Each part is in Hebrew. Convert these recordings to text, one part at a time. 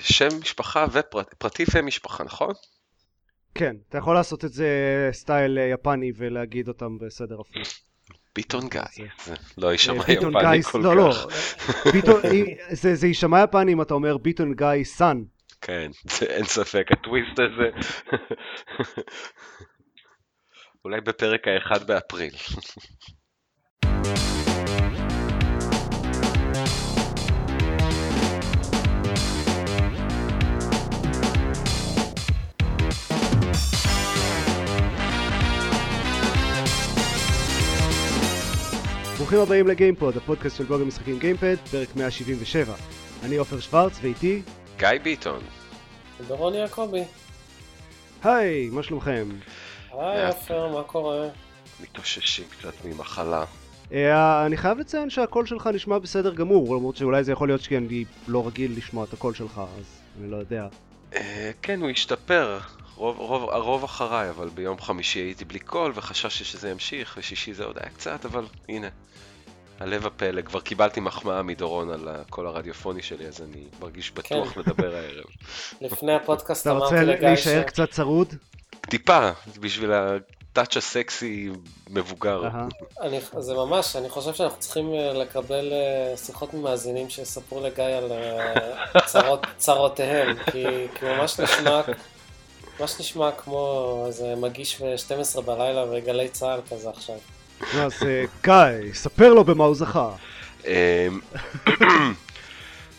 שם משפחה ופרטי ומשפחה, נכון? כן, אתה יכול לעשות את זה סטייל אה, יפני ולהגיד אותם בסדר הפוך. ביטון גיא, זה לא יישמע אה, יפני גיא, כל לא, לא, כך. ביטון, זה זה יישמע יפני אם אתה אומר ביטון גיא סאן. כן, זה אין ספק, הטוויסט הזה. אולי בפרק האחד באפריל. ברוכים הבאים לגיימפוד, הפודקאסט של בלוג המשחקים גיימפד, פרק 177. אני עופר שוורץ ואיתי, גיא ביטון, דורון יעקבי. היי, מה שלומכם? היי עופר, מה קורה? מתאוששים קצת ממחלה. אה, אני חייב לציין שהקול שלך נשמע בסדר גמור, למרות שאולי זה יכול להיות כי אני לא רגיל לשמוע את הקול שלך, אז אני לא יודע. אה, כן, הוא השתפר, רוב, רוב, הרוב אחריי, אבל ביום חמישי הייתי בלי קול וחששתי שזה ימשיך, ושישי זה עוד היה קצת, אבל הנה, הלב הפלא, כבר קיבלתי מחמאה מדורון על הקול הרדיופוני שלי, אז אני מרגיש בטוח כן. לדבר הערב. לפני הפודקאסט אתה רוצה אמרתי לגיא ש... להישאר קצת צרוד? טיפה, בשביל הטאץ' הסקסי מבוגר. אני... זה ממש, אני חושב שאנחנו צריכים אה, לקבל אה, שיחות ממאזינים שיספרו לגיא על אה, צרות, צרותיהם, כי, כי ממש נשמע, ממש נשמע כמו איזה מגיש ב-12 בלילה בגלי צה"ל כזה עכשיו. אז אה, גיא, ספר לו במה הוא זכה. אמ,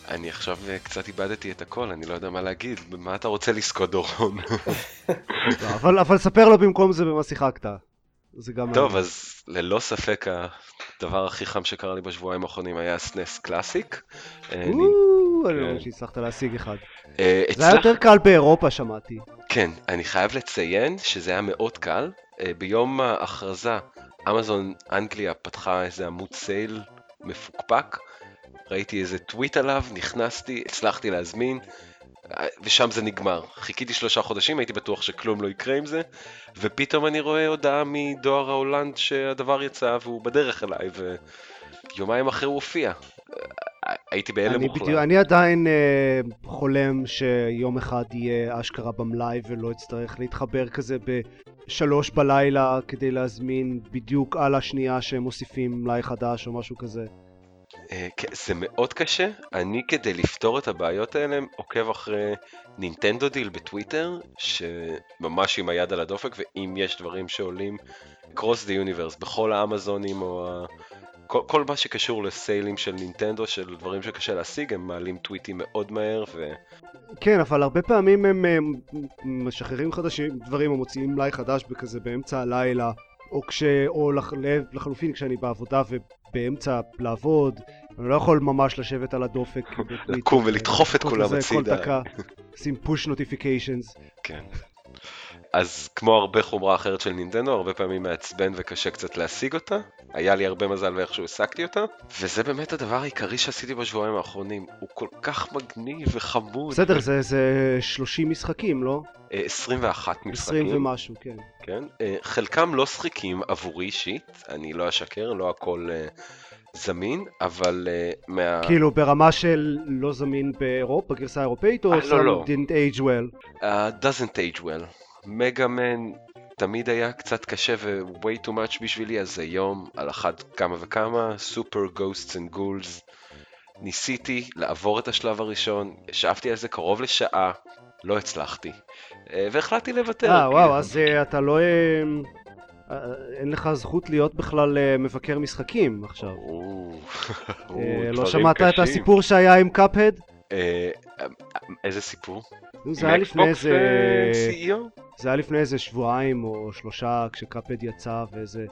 אני עכשיו אה, קצת איבדתי את הכל, אני לא יודע מה להגיד, במה אתה רוצה לזכות דורון? לא, אבל אבל ספר לו במקום זה במה שיחקת. זה גם... טוב, אז ללא ספק הדבר הכי חם שקרה לי בשבועיים האחרונים היה סנס קלאסיק. אה, אני- לא כן. יודע שהצלחת להשיג אחד. אה, זה היה יותר קל באירופה שמעתי. כן, אני חייב לציין שזה היה מאוד קל. אה, ביום ההכרזה, אמזון אנגליה פתחה איזה עמוד סייל מפוקפק. ראיתי איזה טוויט עליו, נכנסתי, הצלחתי להזמין, ושם זה נגמר. חיכיתי שלושה חודשים, הייתי בטוח שכלום לא יקרה עם זה, ופתאום אני רואה הודעה מדואר ההולנד שהדבר יצא והוא בדרך אליי, ויומיים אחרי הוא הופיע. הייתי בהלם מוחלט. בדיוק, אני עדיין אה, חולם שיום אחד יהיה אשכרה במלאי ולא אצטרך להתחבר כזה בשלוש בלילה כדי להזמין בדיוק על השנייה שהם מוסיפים מלאי חדש או משהו כזה. אה, כן, זה מאוד קשה. אני כדי לפתור את הבעיות האלה עוקב אחרי Nintendo Deal בטוויטר, שממש עם היד על הדופק, ואם יש דברים שעולים across the universe, בכל האמזונים או. כל, כל מה שקשור לסיילים של נינטנדו, של דברים שקשה להשיג, הם מעלים טוויטים מאוד מהר, ו... כן, אבל הרבה פעמים הם אה, משחררים חדשים דברים או מוציאים מלאי חדש בכזה באמצע הלילה, או כש... או לח... לחלופין כשאני בעבודה ובאמצע לעבוד, אני לא יכול ממש לשבת על הדופק. לקום ולדחוף את כולם כזה, כל הצידה. דקה, שים push notifications. כן. אז כמו הרבה חומרה אחרת של נינטנדו, הרבה פעמים מעצבן וקשה קצת להשיג אותה. היה לי הרבה מזל ואיכשהו השגתי אותה. וזה באמת הדבר העיקרי שעשיתי בשבועיים האחרונים. הוא כל כך מגניב וחמוד. בסדר, זה, זה 30 משחקים, לא? אה, 21 20 משחקים, ומשהו, כן. כן. אה, חלקם לא שחיקים עבורי אישית, אני לא אשקר, לא הכל אה, זמין, אבל אה, מה... כאילו ברמה של לא זמין באירופה, בגרסה האירופאית, או אה, לא, לא. didn't age well? Uh, doesn't age well. Mega Man תמיד היה קצת קשה ו-way too much בשבילי, אז היום על אחת כמה וכמה, Super Ghosts and Ghouls. ניסיתי לעבור את השלב הראשון, ישבתי על זה קרוב לשעה, לא הצלחתי. אה, והחלטתי לוותר. אה, וואו, אז אתה לא... אה, אין לך זכות להיות בכלל אה, מבקר משחקים עכשיו. אה, לא שמעת את. הסיפור שהיה עם קאפהד? איזה סיפור? זה היה לפני איזה... CEO? זה היה לפני איזה שבועיים או שלושה כשקאפד יצא ואיזה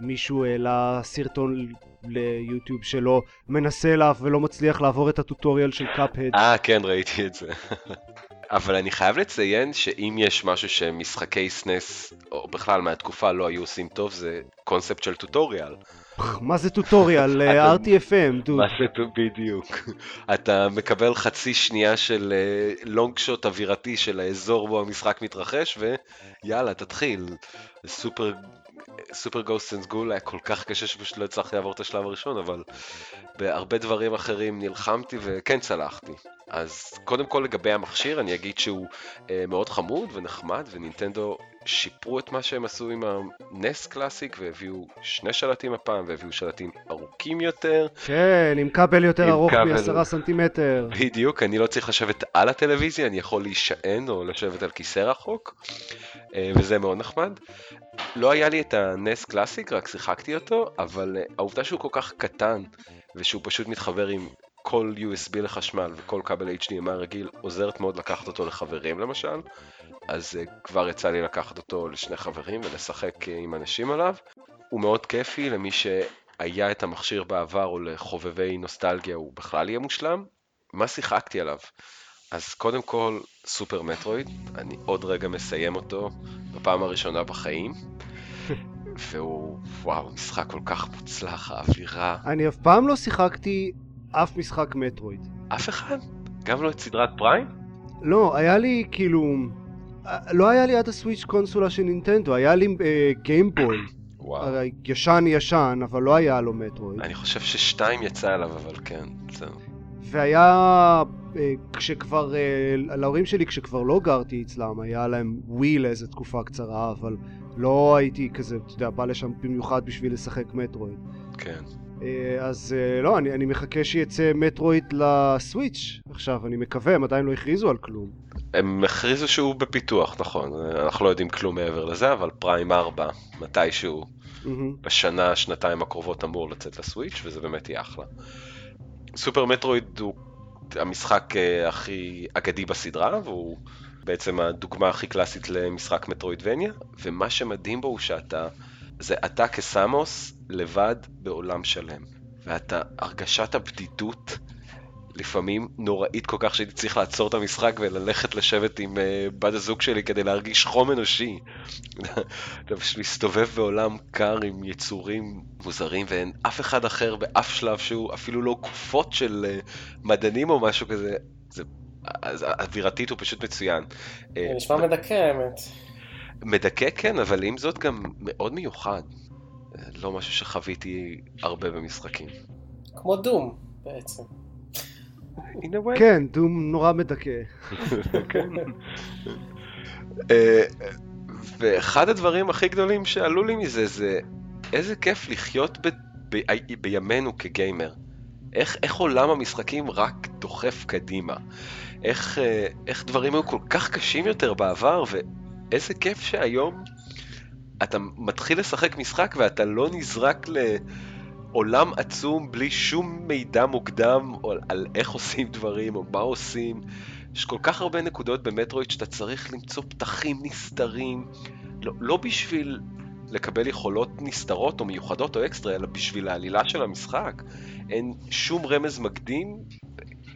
מישהו העלה סרטון ליוטיוב שלו מנסה לה ולא מצליח לעבור את הטוטוריאל של קאפד. אה, כן, ראיתי את זה. אבל אני חייב לציין שאם יש משהו שמשחקי סנס, או בכלל מהתקופה לא היו עושים טוב, זה קונספט של טוטוריאל. מה זה טוטוריאל? אה, RTFM, דוד. מה זה בדיוק? אתה מקבל חצי שנייה של לונג שוט אווירתי של האזור בו המשחק מתרחש, ויאללה, תתחיל. סופר... Super Ghost and Ghoul היה כל כך קשה שפשוט לא הצלחתי לעבור את השלב הראשון, אבל בהרבה דברים אחרים נלחמתי וכן צלחתי. אז קודם כל לגבי המכשיר, אני אגיד שהוא אה, מאוד חמוד ונחמד, ונינטנדו שיפרו את מה שהם עשו עם ה NES Classic, והביאו שני שלטים הפעם, והביאו שלטים ארוכים יותר. כן, עם כבל יותר עם ארוך כבל- מעשרה סנטימטר. בדיוק, אני לא צריך לשבת על הטלוויזיה, אני יכול להישען או לשבת על כיסא רחוק, אה, וזה מאוד נחמד. לא היה לי את הנס קלאסיק, רק שיחקתי אותו, אבל אה, העובדה שהוא כל כך קטן, ושהוא פשוט מתחבר עם כל USB לחשמל וכל כבל HDMI רגיל, עוזרת מאוד לקחת אותו לחברים למשל, אז אה, כבר יצא לי לקחת אותו לשני חברים ולשחק אה, עם אנשים עליו. הוא מאוד כיפי למי שהיה את המכשיר בעבר או לחובבי נוסטלגיה, הוא בכלל יהיה מושלם. מה שיחקתי עליו? אז קודם כל, סופר מטרואיד, אני עוד רגע מסיים אותו בפעם הראשונה בחיים, והוא, וואו, משחק כל כך מוצלח, האווירה, אני אף פעם לא שיחקתי אף משחק מטרואיד. אף אחד? גם לא את סדרת פריים? לא, היה לי כאילו... אה, לא היה לי עד הסוויץ' קונסולה של נינטנדו, היה לי גיימבוי. וואו. הרי ישן ישן, אבל לא היה לו מטרואיד. אני חושב ששתיים יצא עליו, אבל כן, בסדר. והיה... אה, כשכבר... אה, להורים שלי, כשכבר לא גרתי אצלם, היה להם ווי לאיזה תקופה קצרה, אבל לא הייתי כזה, אתה יודע, בא לשם במיוחד בשביל לשחק מטרואיד. כן. אה, אז אה, לא, אני, אני מחכה שיצא מטרואיד לסוויץ' עכשיו, אני מקווה, הם עדיין לא הכריזו על כלום. הם הכריזו שהוא בפיתוח, נכון, אנחנו לא יודעים כלום מעבר לזה, אבל פריים 4, מתישהו מהמם. בשנה, שנתיים הקרובות אמור לצאת לסוויץ', וזה באמת יהיה אחלה. סופר מטרואיד הוא המשחק אה, הכי אגדי בסדרה, והוא בעצם הדוגמה הכי קלאסית למשחק מטרואידבניה, ומה שמדהים בו הוא שאתה, זה אתה כסמוס לבד בעולם שלם. ואתה, הרגשת הבדידות לפעמים נוראית כל כך שהייתי צריך לעצור את המשחק וללכת לשבת עם uh, בת הזוג שלי כדי להרגיש חום אנושי. אתה פשוט מסתובב בעולם קר עם יצורים מוזרים ואין אף אחד אחר באף שלב שהוא אפילו לא גופות של uh, מדענים או משהו כזה. זה, אז אווירתית הוא פשוט מצוין. אה, זה נשמע מדכא האמת. מדכא כן, אבל עם זאת גם מאוד מיוחד. לא משהו שחוויתי הרבה במשחקים. כמו דום בעצם. כן, דום נורא מדכא. כן. אה, ואחד הדברים הכי גדולים שעלו לי מזה זה איזה כיף לחיות ב- ב- בימינו כגיימר. איך, איך עולם המשחקים רק דוחף קדימה. איך, אה, איך דברים היו כל כך קשים יותר בעבר, ואיזה כיף שהיום אתה מתחיל לשחק משחק ואתה לא נזרק לעולם עצום בלי שום מידע מוקדם על, על איך עושים דברים או מה עושים. יש כל כך הרבה נקודות במטרואיד שאתה צריך למצוא פתחים נסתרים, לא, לא בשביל לקבל יכולות נסתרות או מיוחדות או אקסטרה, אלא בשביל העלילה של המשחק. אין שום רמז מקדים,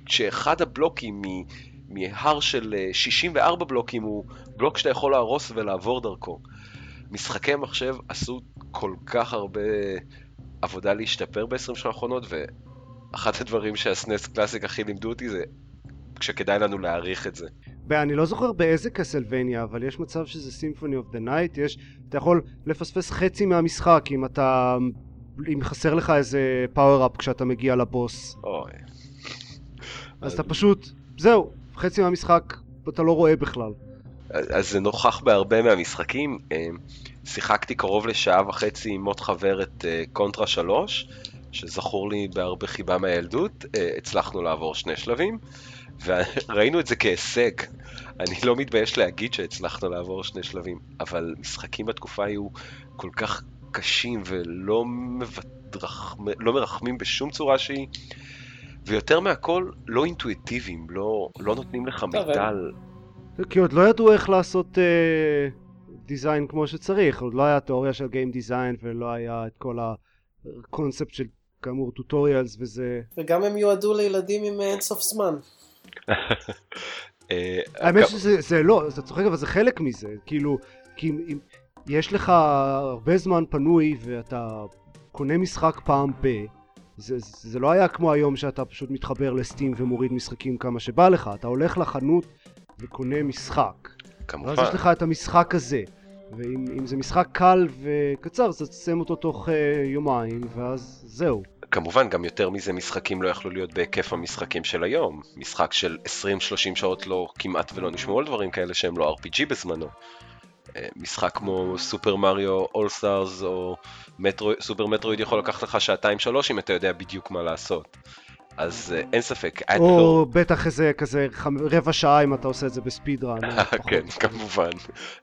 שאחד הבלוקים מ- מהר של אה, 64 בלוקים הוא בלוק שאתה יכול להרוס ולעבור דרכו. משחקי מחשב עשו כל כך הרבה עבודה להשתפר ב-20 שנה האחרונות, ואחד הדברים שהסנס קלאסיק הכי לימדו אותי זה כשכדאי לנו להעריך את זה. אני לא זוכר באיזה Castlevania, אבל יש מצב שזה Symphony of the Night, יש... אתה יכול לפספס חצי מהמשחק אם אתה... אם חסר לך איזה power-up כשאתה מגיע לבוס. אוי. אז אתה פשוט... זהו, חצי מהמשחק אתה לא רואה בכלל. אז זה נוכח בהרבה מהמשחקים. אה, שיחקתי קרוב לשעה וחצי עם מוט חבר את אה, Contra 3, שזכור לי בהרבה חיבה מהילדות. אה, הצלחנו לעבור שני שלבים, וראינו את זה כהישג. אני לא מתבייש להגיד שהצלחנו לעבור שני שלבים, אבל משחקים בתקופה היו כל כך קשים ולא מבטרח... לא מרחמים בשום צורה שהיא. ויותר מהכל, לא אינטואיטיביים, לא, לא נותנים לך מידע על... כי עוד לא ידעו איך לעשות אה, דיזיין כמו שצריך, עוד לא היה תיאוריה של גיים דיזיין ולא היה את כל הקונספט של כאמור טוטוריאלס וזה... וגם הם יועדו לילדים עם אה, אינסוף זמן. אה, האמת שזה זה לא, אתה צוחק אבל זה חלק מזה, כאילו, כי אם, אם יש לך הרבה זמן פנוי ואתה קונה משחק פעם ב... זה, זה לא היה כמו היום שאתה פשוט מתחבר לסטים ומוריד משחקים כמה שבא לך, אתה הולך לחנות וקונה משחק. כמובן. ואז יש לך את המשחק הזה. ואם אם זה משחק קל וקצר, אז תסיים אותו תוך uh, יומיים, ואז זהו. כמובן, גם יותר מזה משחקים לא יכלו להיות בהיקף המשחקים של היום. משחק של 20-30 שעות לא, כמעט ולא נשמעו על דברים כאלה שהם לא RPG בזמנו. אה, משחק כמו Super Mario All-Stars או Metro, Super Metroid יכול לקחת לך שעתיים שלוש אם אתה יודע בדיוק מה לעשות. אז uh, אין ספק. או לא... בטח איזה כזה. רבע שעה אם אתה עושה את זה ב speedrun. כן, כמובן.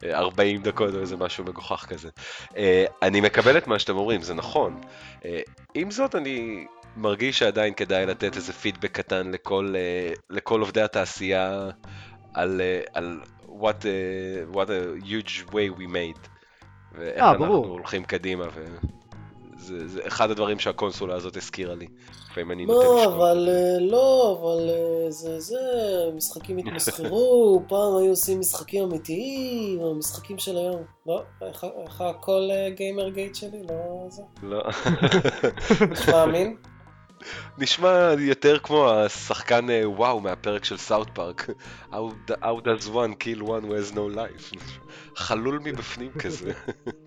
40 דקות או איזה משהו מגוחך כזה. Uh, אני מקבל את מה שאתם אומרים, זה נכון. עם זאת, אני מרגיש שעדיין כדאי לתת איזה פידבק קטן לכל, לכל עובדי התעשייה על, על what, a, what a huge way we made. ואיך 아, אנחנו ברור. הולכים קדימה. ו... זה, זה אחד הדברים שהקונסולה הזאת הזכירה לי. לפעמים אני נותן. לא, אבל אה, לא, אבל אה, זה זה, משחקים התמסחרו, פעם היו עושים משחקים אמיתיים, המשחקים של היום. לא, איך הקול GamerGate שלי? לא זה? לא. נשמע אמין? נשמע יותר כמו השחקן אה, וואו מהפרק של South Park. How does one kill one who has no life? חלול מבפנים כזה.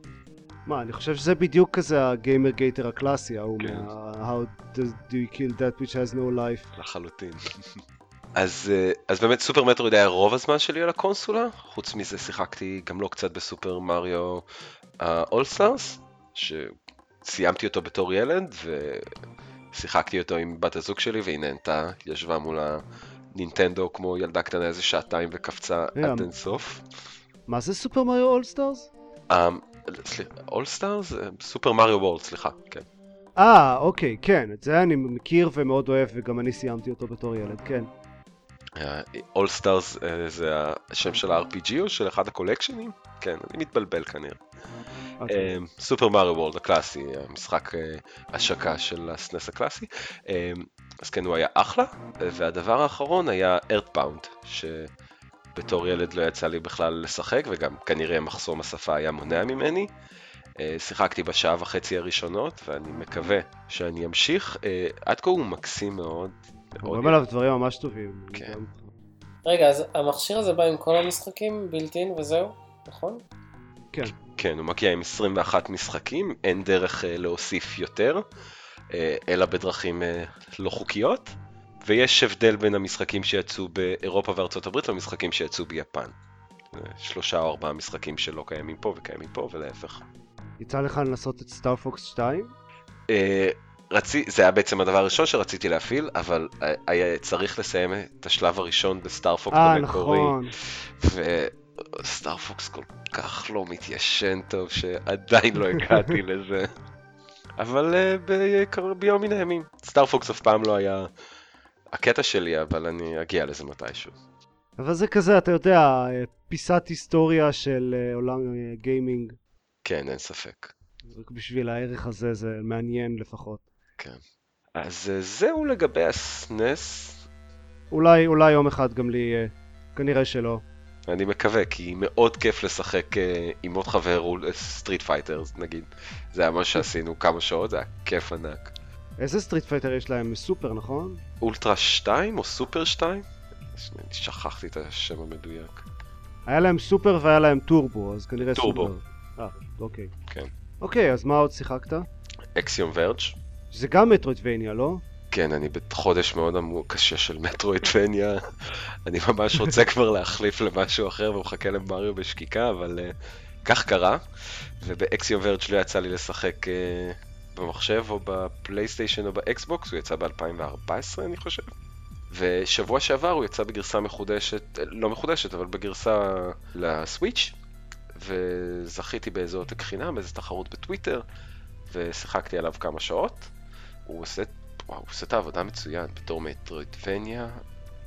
מה, אני חושב שזה בדיוק כזה ה GamerGater הקלאסי, ההוא כן. מה... How do you kill that which has no life? לחלוטין. אז, אה, אז באמת Super Metroid היה רוב הזמן שלי על הקונסולה, חוץ מזה שיחקתי גם לא קצת ב Super Mario All-Stars, שסיימתי אותו בתור ילד, ושיחקתי אותו עם בת הזוג שלי, והיא נהנתה, ישבה מול הנינטנדו כמו ילדה קטנה איזה שעתיים וקפצה yeah. עד אינסוף. מה זה Super Mario All-Stars? All-Stars? Super Mario World, סליחה, כן. אה, אוקיי, כן, את זה אני מכיר ומאוד אוהב, וגם אני סיימתי אותו בתור ילד, כן. All-Stars אה, זה השם של ה-RPG או של אחד הקולקשנים? כן, אני מתבלבל כנראה. Super Mario World הקלאסי, המשחק אה, השקה של ה SNES הקלאסי. אה, אז כן, הוא היה אחלה, והדבר האחרון היה EarthBound, בתור ילד לא יצא לי בכלל לשחק, וגם כנראה מחסום השפה היה מונע ממני. אה, שיחקתי בשעה וחצי הראשונות, ואני מקווה שאני אמשיך. אה, עד כה הוא מקסים מאוד. אומרים עליו דברים ממש טובים. כן. רגע, אז המכשיר הזה בא עם כל המשחקים בילטין וזהו, נכון? כן. כן, הוא מגיע עם 21 משחקים, אין דרך אה, להוסיף יותר, אלא בדרכים לא חוקיות. ויש הבדל בין המשחקים שיצאו באירופה וארצות הברית למשחקים שיצאו ביפן. שלושה או ארבעה משחקים שלא קיימים פה וקיימים פה ולהפך. יצא לך לנסות את Star Fox 2? אה, רצי, זה היה בעצם הדבר הראשון שרציתי להפעיל, אבל היה צריך לסיים את השלב הראשון ב Star Fox אה, במקורי. אה, נכון. ו Star Fox כל כך לא מתיישן טוב שעדיין לא הגעתי לזה. אבל uh, ביום מן הימים. Star Fox אף פעם לא היה הקטע שלי, אבל אני אגיע לזה מתישהו. אבל זה כזה, אתה יודע, פיסת היסטוריה של אה, עולם אה, גיימינג. כן, אין ספק. רק בשביל הערך הזה זה מעניין לפחות. כן. אז אה, זהו לגבי ה SNES. אולי, אולי יום אחד גם לי, כנראה שלא. אני מקווה, כי מאוד כיף לשחק עם עוד חבר סטריט פייטרס נגיד. זה היה מה שעשינו כמה שעות, זה היה כיף ענק. איזה סטריט פייטר יש להם? סופר, נכון? אולטרה 2 או סופר 2? שכחתי את השם המדויק. היה להם סופר והיה להם טורבו, אז כנראה טורבו. סופר. אה, אוקיי. כן. אוקיי, אז מה עוד שיחקת? אקסיום ורג'. זה גם Metroidvania, לא? כן, אני בחודש מאוד קשה של Metroidvania. אני ממש רוצה כבר להחליף למשהו אחר ומחכה למריו בשקיקה, אבל uh, כך קרה. ובאקסיום ורג' לא יצא לי לשחק uh, במחשב או בפלייסטיישן או באקסבוקס, הוא יצא ב-2014 אני חושב. ושבוע שעבר הוא יצא בגרסה מחודשת, לא מחודשת, אבל בגרסה לסוויץ', וזכיתי באיזה עותק חינם, באיזה תחרות בטוויטר, ושיחקתי עליו כמה שעות. הוא עושה, וואו, הוא עושה את העבודה מצוין, בתור מטרוידבניה,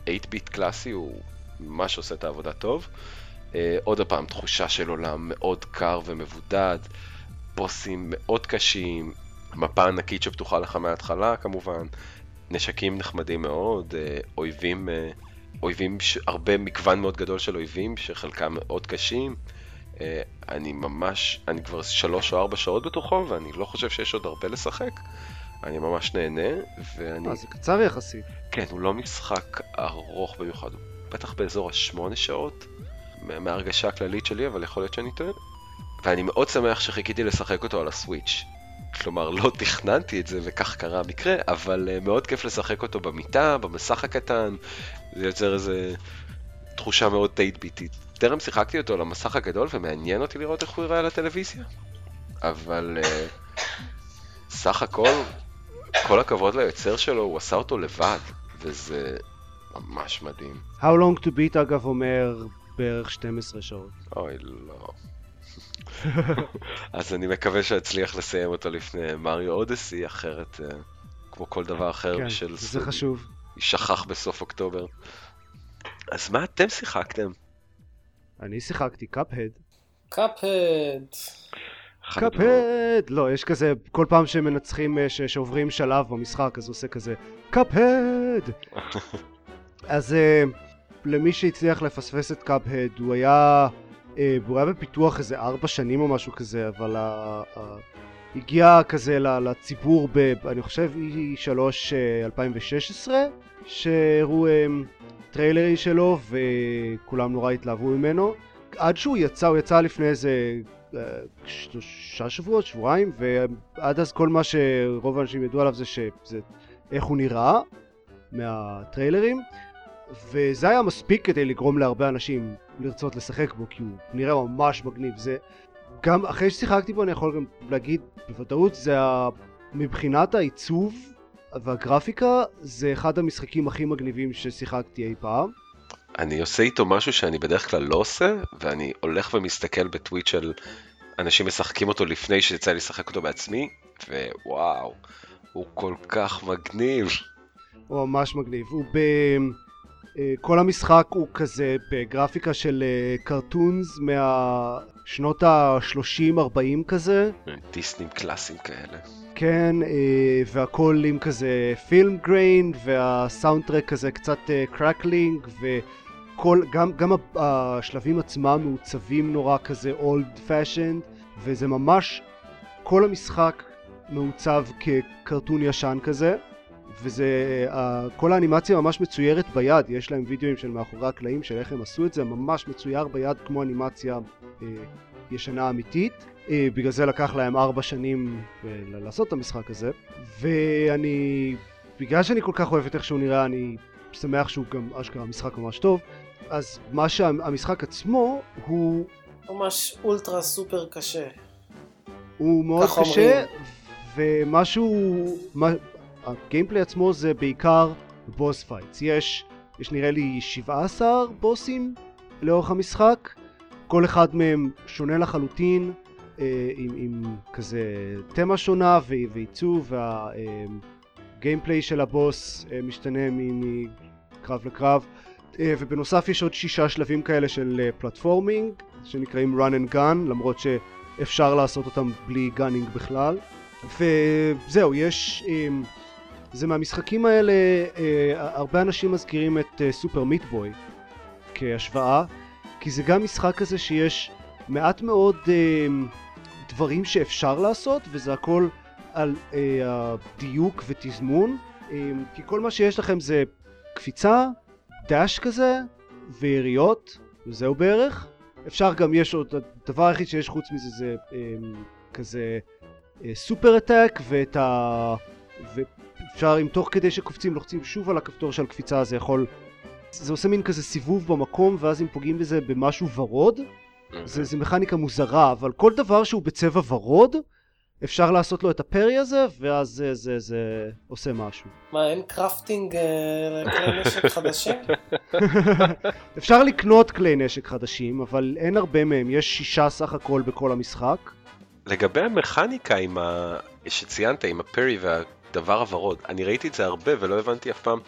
8-ביט קלאסי, הוא ממש עושה את העבודה טוב. Uh, עוד פעם, תחושה של עולם מאוד קר ומבודד, בוסים מאוד קשים, מפה ענקית שפתוחה לך מההתחלה כמובן, נשקים נחמדים מאוד, אה, אויבים, אה, אויבים, הרבה מגוון מאוד גדול של אויבים שחלקם מאוד קשים. אה, אני ממש, אני כבר שלוש או ארבע שעות בתוכו ואני לא חושב שיש עוד הרבה לשחק. אני ממש נהנה, ואני... אה, זה קצר יחסית. כן, הוא לא משחק ארוך במיוחד, הוא בטח באזור השמונה שעות, מההרגשה הכללית שלי, אבל יכול להיות שאני טועה. ואני מאוד שמח שחיכיתי לשחק אותו על הסוויץ'. כלומר, לא תכננתי את זה וכך קרה המקרה, אבל uh, מאוד כיף לשחק אותו במיטה, במסך הקטן, זה יוצר איזה תחושה מאוד 8-ביטית. טרם שיחקתי אותו על המסך הגדול ומעניין אותי לראות איך הוא יראה על הטלוויזיה, אבל uh, סך הכל, כל הכבוד ליוצר שלו, הוא עשה אותו לבד, וזה ממש מדהים. How long to beat אגב אומר בערך 12 שעות. אוי, לא. אז אני מקווה שאצליח לסיים אותו לפני מריו אודסי, אחרת, uh, כמו כל דבר אחר כן, של זה חשוב. יישכח בסוף אוקטובר. אז מה אתם שיחקתם? אני שיחקתי קאפהד. קאפהד. קאפהד! לא, יש כזה, כל פעם שמנצחים, אה, ש- שעוברים שלב במשחק, אז הוא עושה כזה, קאפהד! אז אה, למי שהצליח לפספס את קאפהד, הוא היה, אה, הוא היה בפיתוח איזה ארבע שנים או משהו כזה, אבל הגיע כזה לציבור, ב, אני חושב E3 אה, 2016, שהראו אה, טריילרים שלו, וכולם נורא התלהבו ממנו. עד שהוא יצא, הוא יצא לפני איזה אה, שלושה שבועות, שבועיים, ועד אז כל מה שרוב האנשים ידעו עליו זה שזה איך הוא נראה מהטריילרים, וזה היה מספיק כדי לגרום להרבה אנשים לרצות לשחק בו, כי הוא נראה ממש מגניב. זה גם אחרי ששיחקתי בו אני יכול גם להגיד בוודאות זה ה... מבחינת העיצוב והגרפיקה זה אחד המשחקים הכי מגניבים ששיחקתי אי פעם. אני עושה איתו משהו שאני בדרך כלל לא עושה, ואני הולך ומסתכל בטוויט של אנשים משחקים אותו לפני שיצא לי לשחק אותו בעצמי, ווואו, הוא כל כך מגניב. הוא ממש מגניב. הוא ב... אה, כל המשחק הוא כזה בגרפיקה של אה, קרטונס מהשנות ה-30-40 כזה. דיסנים קלאסיים כאלה. כן, אה, והכל עם כזה film grain, וה soundtrack כזה קצת crackling, וכל, גם, גם השלבים עצמם מעוצבים נורא כזה old fashioned, וזה ממש, כל המשחק מעוצב כקרטון ישן כזה, וזה, כל האנימציה ממש מצוירת ביד, יש להם וידאוים של מאחורי הקלעים של איך הם עשו את זה, ממש מצויר ביד כמו אנימציה אה, ישנה אמיתית. אה, בגלל זה לקח להם ארבע שנים אה, לעשות את המשחק הזה, ואני, בגלל שאני כל כך אוהב את איך שהוא נראה, אני שמח שהוא גם אשכרה משחק ממש טוב, אז מה שהמשחק עצמו הוא, ממש ultra super קשה. הוא מאוד קשה, אומרים. ומשהו, מה, ה gameplay עצמו זה בעיקר boss fights, יש, יש נראה לי 17 בוסים לאורך המשחק, כל אחד מהם שונה לחלוטין, אה, עם, עם כזה תמה שונה ועיצוב, וה gameplay של הבוס אה, משתנה מקרב לקרב, אה, ובנוסף יש עוד שישה שלבים כאלה של אה, platforming, שנקראים run and gun, למרות שאפשר לעשות אותם בלי gunning בכלל. וזהו, יש... אה, זה מהמשחקים האלה, אה, הרבה אנשים מזכירים את אה, סופר מיטבוי כהשוואה, כי זה גם משחק כזה שיש מעט מאוד אה, דברים שאפשר לעשות, וזה הכל על אה, הדיוק ותזמון, אה, כי כל מה שיש לכם זה קפיצה, דאש כזה, ויריות, וזהו בערך. אפשר גם, יש עוד, הדבר היחיד שיש חוץ מזה זה אה, כזה אה, super attack, ואת ה... ואפשר, אם תוך כדי שקופצים, לוחצים שוב על הכפתור של הקפיצה, זה יכול... זה עושה מין כזה סיבוב במקום, ואז אם פוגעים בזה במשהו ורוד, זה, זה מכניקה מוזרה, אבל כל דבר שהוא בצבע ורוד, אפשר לעשות לו את ה parry הזה, ואז זה, זה, זה עושה משהו. מה, אין crafting אה, לכלי נשק חדשים? אפשר לקנות כלי נשק חדשים, אבל אין הרבה מהם, יש שישה סך הכל בכל המשחק. לגבי המכניקה עם ה... שציינת, עם הפרי והדבר הוורוד, אני ראיתי את זה הרבה ולא הבנתי אף פעם.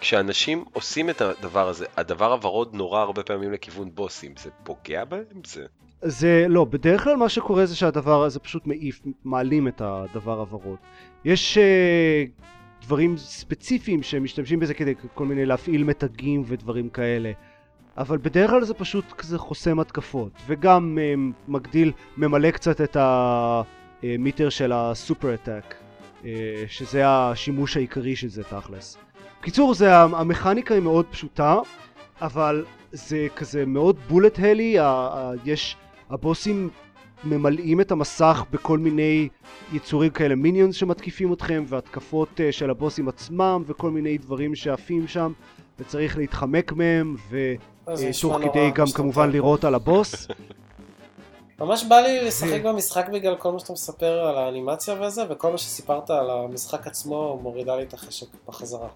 כשאנשים עושים את הדבר הזה, הדבר הוורוד נורא הרבה פעמים לכיוון בוסים, זה פוגע בהם? זה... זה לא, בדרך כלל מה שקורה זה שהדבר הזה פשוט מעיף, מעלים את הדבר הוורוד. יש uh, דברים ספציפיים שמשתמשים בזה כדי כל מיני להפעיל מתגים ודברים כאלה. אבל בדרך כלל זה פשוט כזה חוסם התקפות, וגם um, מגדיל, ממלא קצת את המיטר של הסופר אטאק, uh, שזה השימוש העיקרי של זה תכלס. בקיצור, זה, המכניקה היא מאוד פשוטה, אבל זה כזה מאוד בולט הלי, יש, הבוסים ממלאים את המסך בכל מיני יצורים כאלה מיניונס שמתקיפים אתכם והתקפות uh, של הבוסים עצמם וכל מיני דברים שעפים שם וצריך להתחמק מהם ותוך uh, כדי גם כמובן לירות על הבוס. ממש בא לי לשחק במשחק בגלל כל מה שאתה מספר על האנימציה וזה וכל מה שסיפרת על המשחק עצמו מורידה לי את החשק בחזרה.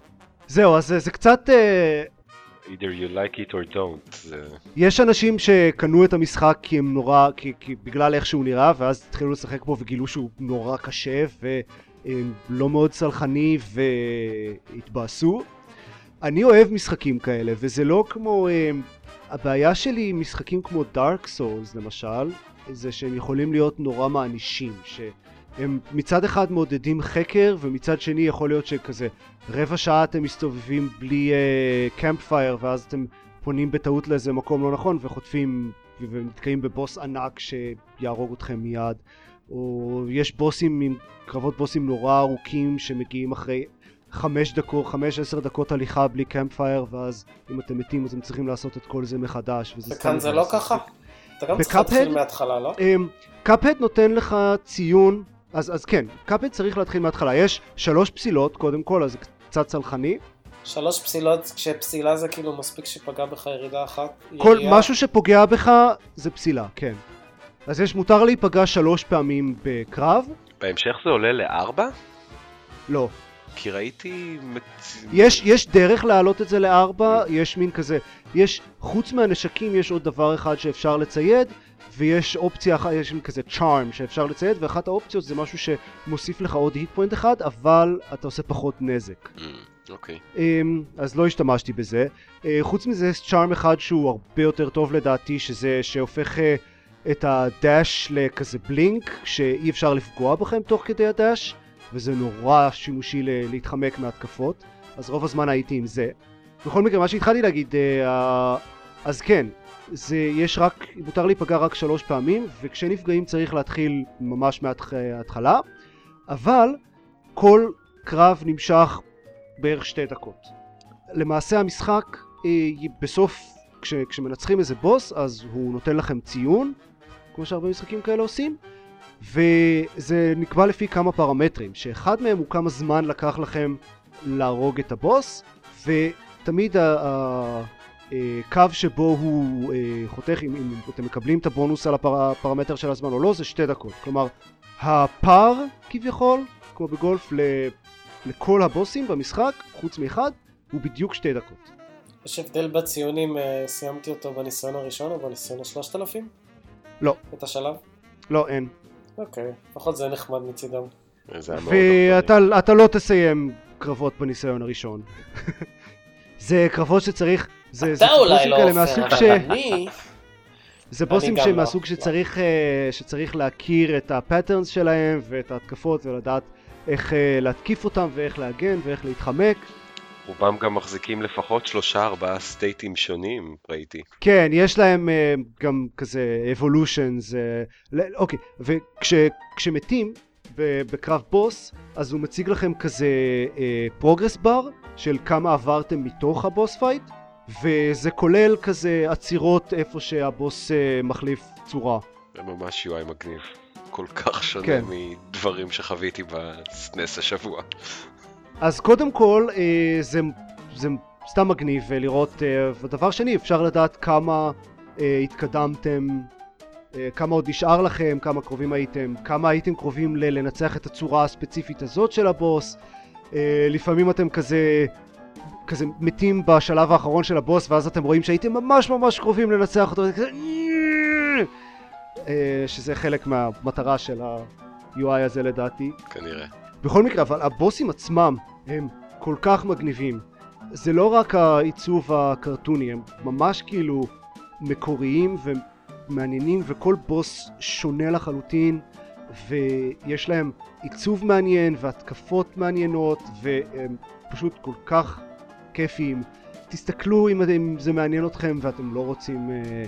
זהו אז זה, קצת uh, either you like it or don't. יש אנשים שקנו את המשחק כי הם נורא, כי, כי בגלל איך שהוא נראה, ואז התחילו לשחק בו וגילו שהוא נורא קשה ולא מאוד סלחני והתבאסו. אני אוהב משחקים כאלה, וזה לא כמו... הבעיה שלי עם משחקים כמו דארק סולס למשל, זה שהם יכולים להיות נורא מענישים, שהם מצד אחד מעודדים חקר, ומצד שני יכול להיות שכזה רבע שעה אתם מסתובבים בלי uh, פייר ואז אתם פונים בטעות לאיזה מקום לא נכון וחוטפים ונתקעים בבוס ענק שיהרוג אתכם מיד. או יש בוסים עם קרבות בוסים נורא ארוכים שמגיעים אחרי חמש דקות, חמש עשר דקות הליכה בלי קמפ פייר ואז אם אתם מתים אז אתם צריכים לעשות את כל זה מחדש וזה וכאן זה לא ככה? אתה גם צריך להתחיל מההתחלה לא? קאפהד אמ, נותן לך ציון אז, אז כן, קאפהד צריך להתחיל מההתחלה יש שלוש פסילות קודם כל אז קצת צלחני. שלוש פסילות, כשפסילה זה כאילו מספיק שפגע בך ירידה אחת? כל יריעה. משהו שפוגע בך זה פסילה, כן. אז יש מותר להיפגע שלוש פעמים בקרב. בהמשך זה עולה לארבע? לא. כי ראיתי... יש, יש דרך להעלות את זה לארבע, יש מין כזה, יש, חוץ מהנשקים יש עוד דבר אחד שאפשר לצייד, ויש אופציה אחת, יש כזה צ'ארם שאפשר לצייד, ואחת האופציות זה משהו שמוסיף לך עוד היט פוינט אחד, אבל אתה עושה פחות נזק. Mm, אוקיי. Mm, okay. אז לא השתמשתי בזה. Uh, חוץ מזה יש צ'ארם אחד שהוא הרבה יותר טוב לדעתי, שזה שהופך uh, את הדאש לכזה בלינק, שאי אפשר לפגוע בכם תוך כדי הדאש, וזה נורא שימושי להתחמק מהתקפות, אז רוב הזמן הייתי עם זה. בכל מקרה, מה שהתחלתי להגיד, uh, אז כן, זה יש רק, מותר להיפגע רק שלוש פעמים, וכשנפגעים צריך להתחיל ממש מההתחלה, אבל כל קרב נמשך בערך שתי דקות. למעשה המשחק, אה, בסוף, כש, כשמנצחים איזה בוס, אז הוא נותן לכם ציון, כמו שהרבה משחקים כאלה עושים, וזה נקבע לפי כמה פרמטרים, שאחד מהם הוא כמה זמן לקח לכם להרוג את הבוס, ותמיד ה... ה אה, שבו הוא אה, חותך, אם, אם אתם מקבלים את הבונוס על הפרמטר של הזמן או לא, זה שתי דקות. כלומר, הפער כביכול, כמו בגולף, לכל הבוסים במשחק, חוץ מאחד, הוא בדיוק שתי דקות. יש הבדל בציונים, אה, סיימתי אותו בניסיון הראשון או בניסיון השלושת אלפים? לא. את השלב? לא, אין. אוקיי, לפחות זה נחמד מצידם. ואתה לא תסיים קרבות בניסיון הראשון. זה קרבות שצריך זה, אתה אולי לא עופר, ש... אני... זה בוסים שהם לא. מהסוג שצריך, אה, שצריך להכיר את הפטרנס שלהם ואת ההתקפות ולדעת איך אה, להתקיף אותם ואיך להגן ואיך להתחמק. רובם גם מחזיקים לפחות שלושה ארבעה סטייטים שונים, ראיתי. כן, יש להם uh, גם כזה אבולושנס, uh, אוקיי, וכשמתים בקרב בוס, אז הוא מציג לכם כזה progress uh, bar של כמה עברתם מתוך ה boss fight, וזה כולל כזה עצירות איפה שהבוס uh, מחליף צורה. זה ממש UI מגניב. כל כך שונה כן. מדברים שחוויתי בסנס השבוע. אז קודם כל, uh, זה, זה סתם מגניב לראות, uh, ודבר שני, אפשר לדעת כמה uh, התקדמתם, uh, כמה עוד נשאר לכם, כמה קרובים הייתם, כמה הייתם קרובים לנצח את הצורה הספציפית הזאת של הבוס. Uh, לפעמים אתם כזה כזה מתים בשלב האחרון של הבוס ואז אתם רואים שהייתם ממש ממש קרובים לנצח אותו כזה אה, שזה חלק מהמטרה של ה-UI הזה לדעתי. כנראה. בכל מקרה, אבל הבוסים עצמם הם כל כך מגניבים. זה לא רק העיצוב הקרטוני, הם ממש כאילו מקוריים ומעניינים וכל בוס שונה לחלוטין ויש להם עיצוב מעניין והתקפות מעניינות והם פשוט כל כך כיפיים. תסתכלו אם, זה מעניין אתכם ואתם לא רוצים אה,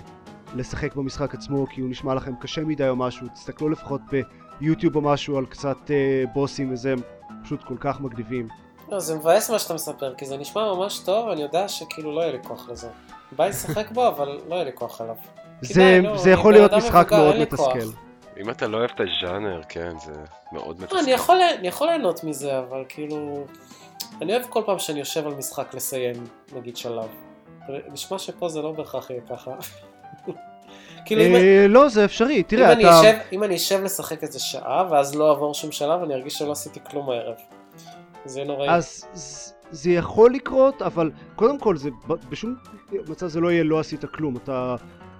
לשחק במשחק עצמו כי הוא נשמע לכם קשה מדי או משהו, תסתכלו לפחות ביוטיוב או משהו על קצת אה, בוסים וזה פשוט כל כך מגניבים. לא, זה מבאס מה שאתה מספר, כי זה נשמע ממש טוב, אני יודע שכאילו לא יהיה לי כוח לזה. בא לשחק בו, אבל לא יהיה לי כוח עליו. זה, לא, זה יכול להיות משחק מאוד מתסכל. אם אתה לא אוהב את הז'אנר, כן, זה מאוד לא, מתסכל. אני יכול, אני יכול ליהנות מזה, אבל כאילו... אני אוהב כל פעם שאני יושב על משחק לסיים, נגיד שלב. נשמע שפה זה לא בהכרח יהיה ככה. כאילו אם, אה, לא, זה אפשרי. אם, תראה, אני אתה... אשב, אם אני אשב לשחק איזה שעה, ואז לא אעבור שום שלב, אני ארגיש שלא עשיתי כלום הערב. זה נוראי. אז זה יכול לקרות, אבל קודם כל, זה, בשום מצב זה לא יהיה לא עשית כלום. אתה...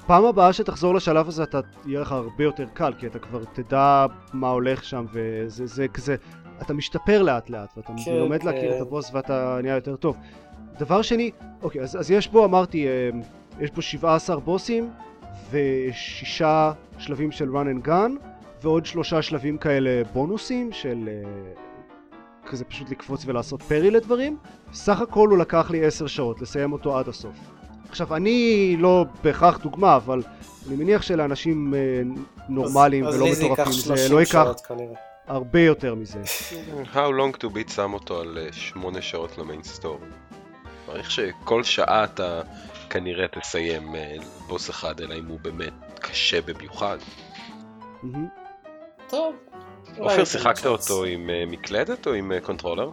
פעם הבאה שתחזור לשלב הזה, אתה יהיה לך הרבה יותר קל, כי אתה כבר תדע מה הולך שם, וזה זה כזה... אתה משתפר לאט לאט, ואתה כן, לומד להכיר כן. את הבוס ואתה נהיה יותר טוב. דבר שני, אוקיי, אז, אז יש בו, אמרתי, אה, יש בו 17 בוסים, ושישה שלבים של run and gun, ועוד שלושה שלבים כאלה בונוסים של... אה, כזה פשוט לקפוץ ולעשות פרי לדברים. סך הכל הוא לקח לי עשר שעות לסיים אותו עד הסוף. עכשיו, אני לא בהכרח דוגמה, אבל אני מניח שלאנשים אה, נורמליים אז, ולא אז מטורפים זה 30 לא ייקח. הרבה יותר מזה. How long to beat שם אותו על אה, שמונה שעות למיין סטור. מעריך שכל שעה אתה כנראה תסיים אה, בוס אחד, אלא אם הוא באמת קשה במיוחד. טוב. עופר, שיחקת. אותו עם אה, מקלדת או עם אה, controller?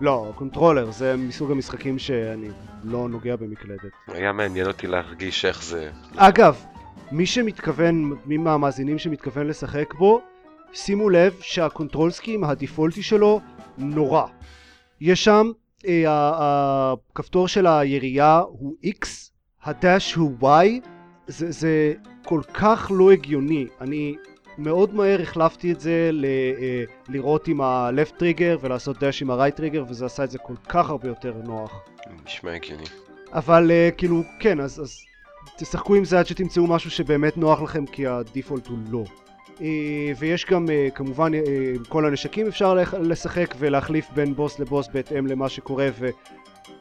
לא, controller זה מסוג המשחקים שאני לא נוגע במקלדת. היה מעניין אותי להרגיש איך זה. אגב, מי שמתכוון, מי מהמאזינים שמתכוון לשחק בו, שימו לב שה control scheme, הדיפולטי שלו, נורא. יש שם, הכפתור של הירייה הוא X, הדש הוא Y, זה, זה כל כך לא הגיוני. אני מאוד מהר החלפתי את זה ל, אה, לראות עם ה-left trigger ולעשות דש עם ה-right trigger, וזה עשה את זה כל כך הרבה יותר נוח. נשמע הגיוני. אבל uh, כאילו, כן, אז, אז תשחקו עם זה עד שתמצאו משהו שבאמת נוח לכם, כי הדיפולט הוא לא. Uh, ויש גם, uh, כמובן, uh, עם כל הנשקים אפשר לשחק ולהחליף בין בוס לבוס בהתאם למה שקורה,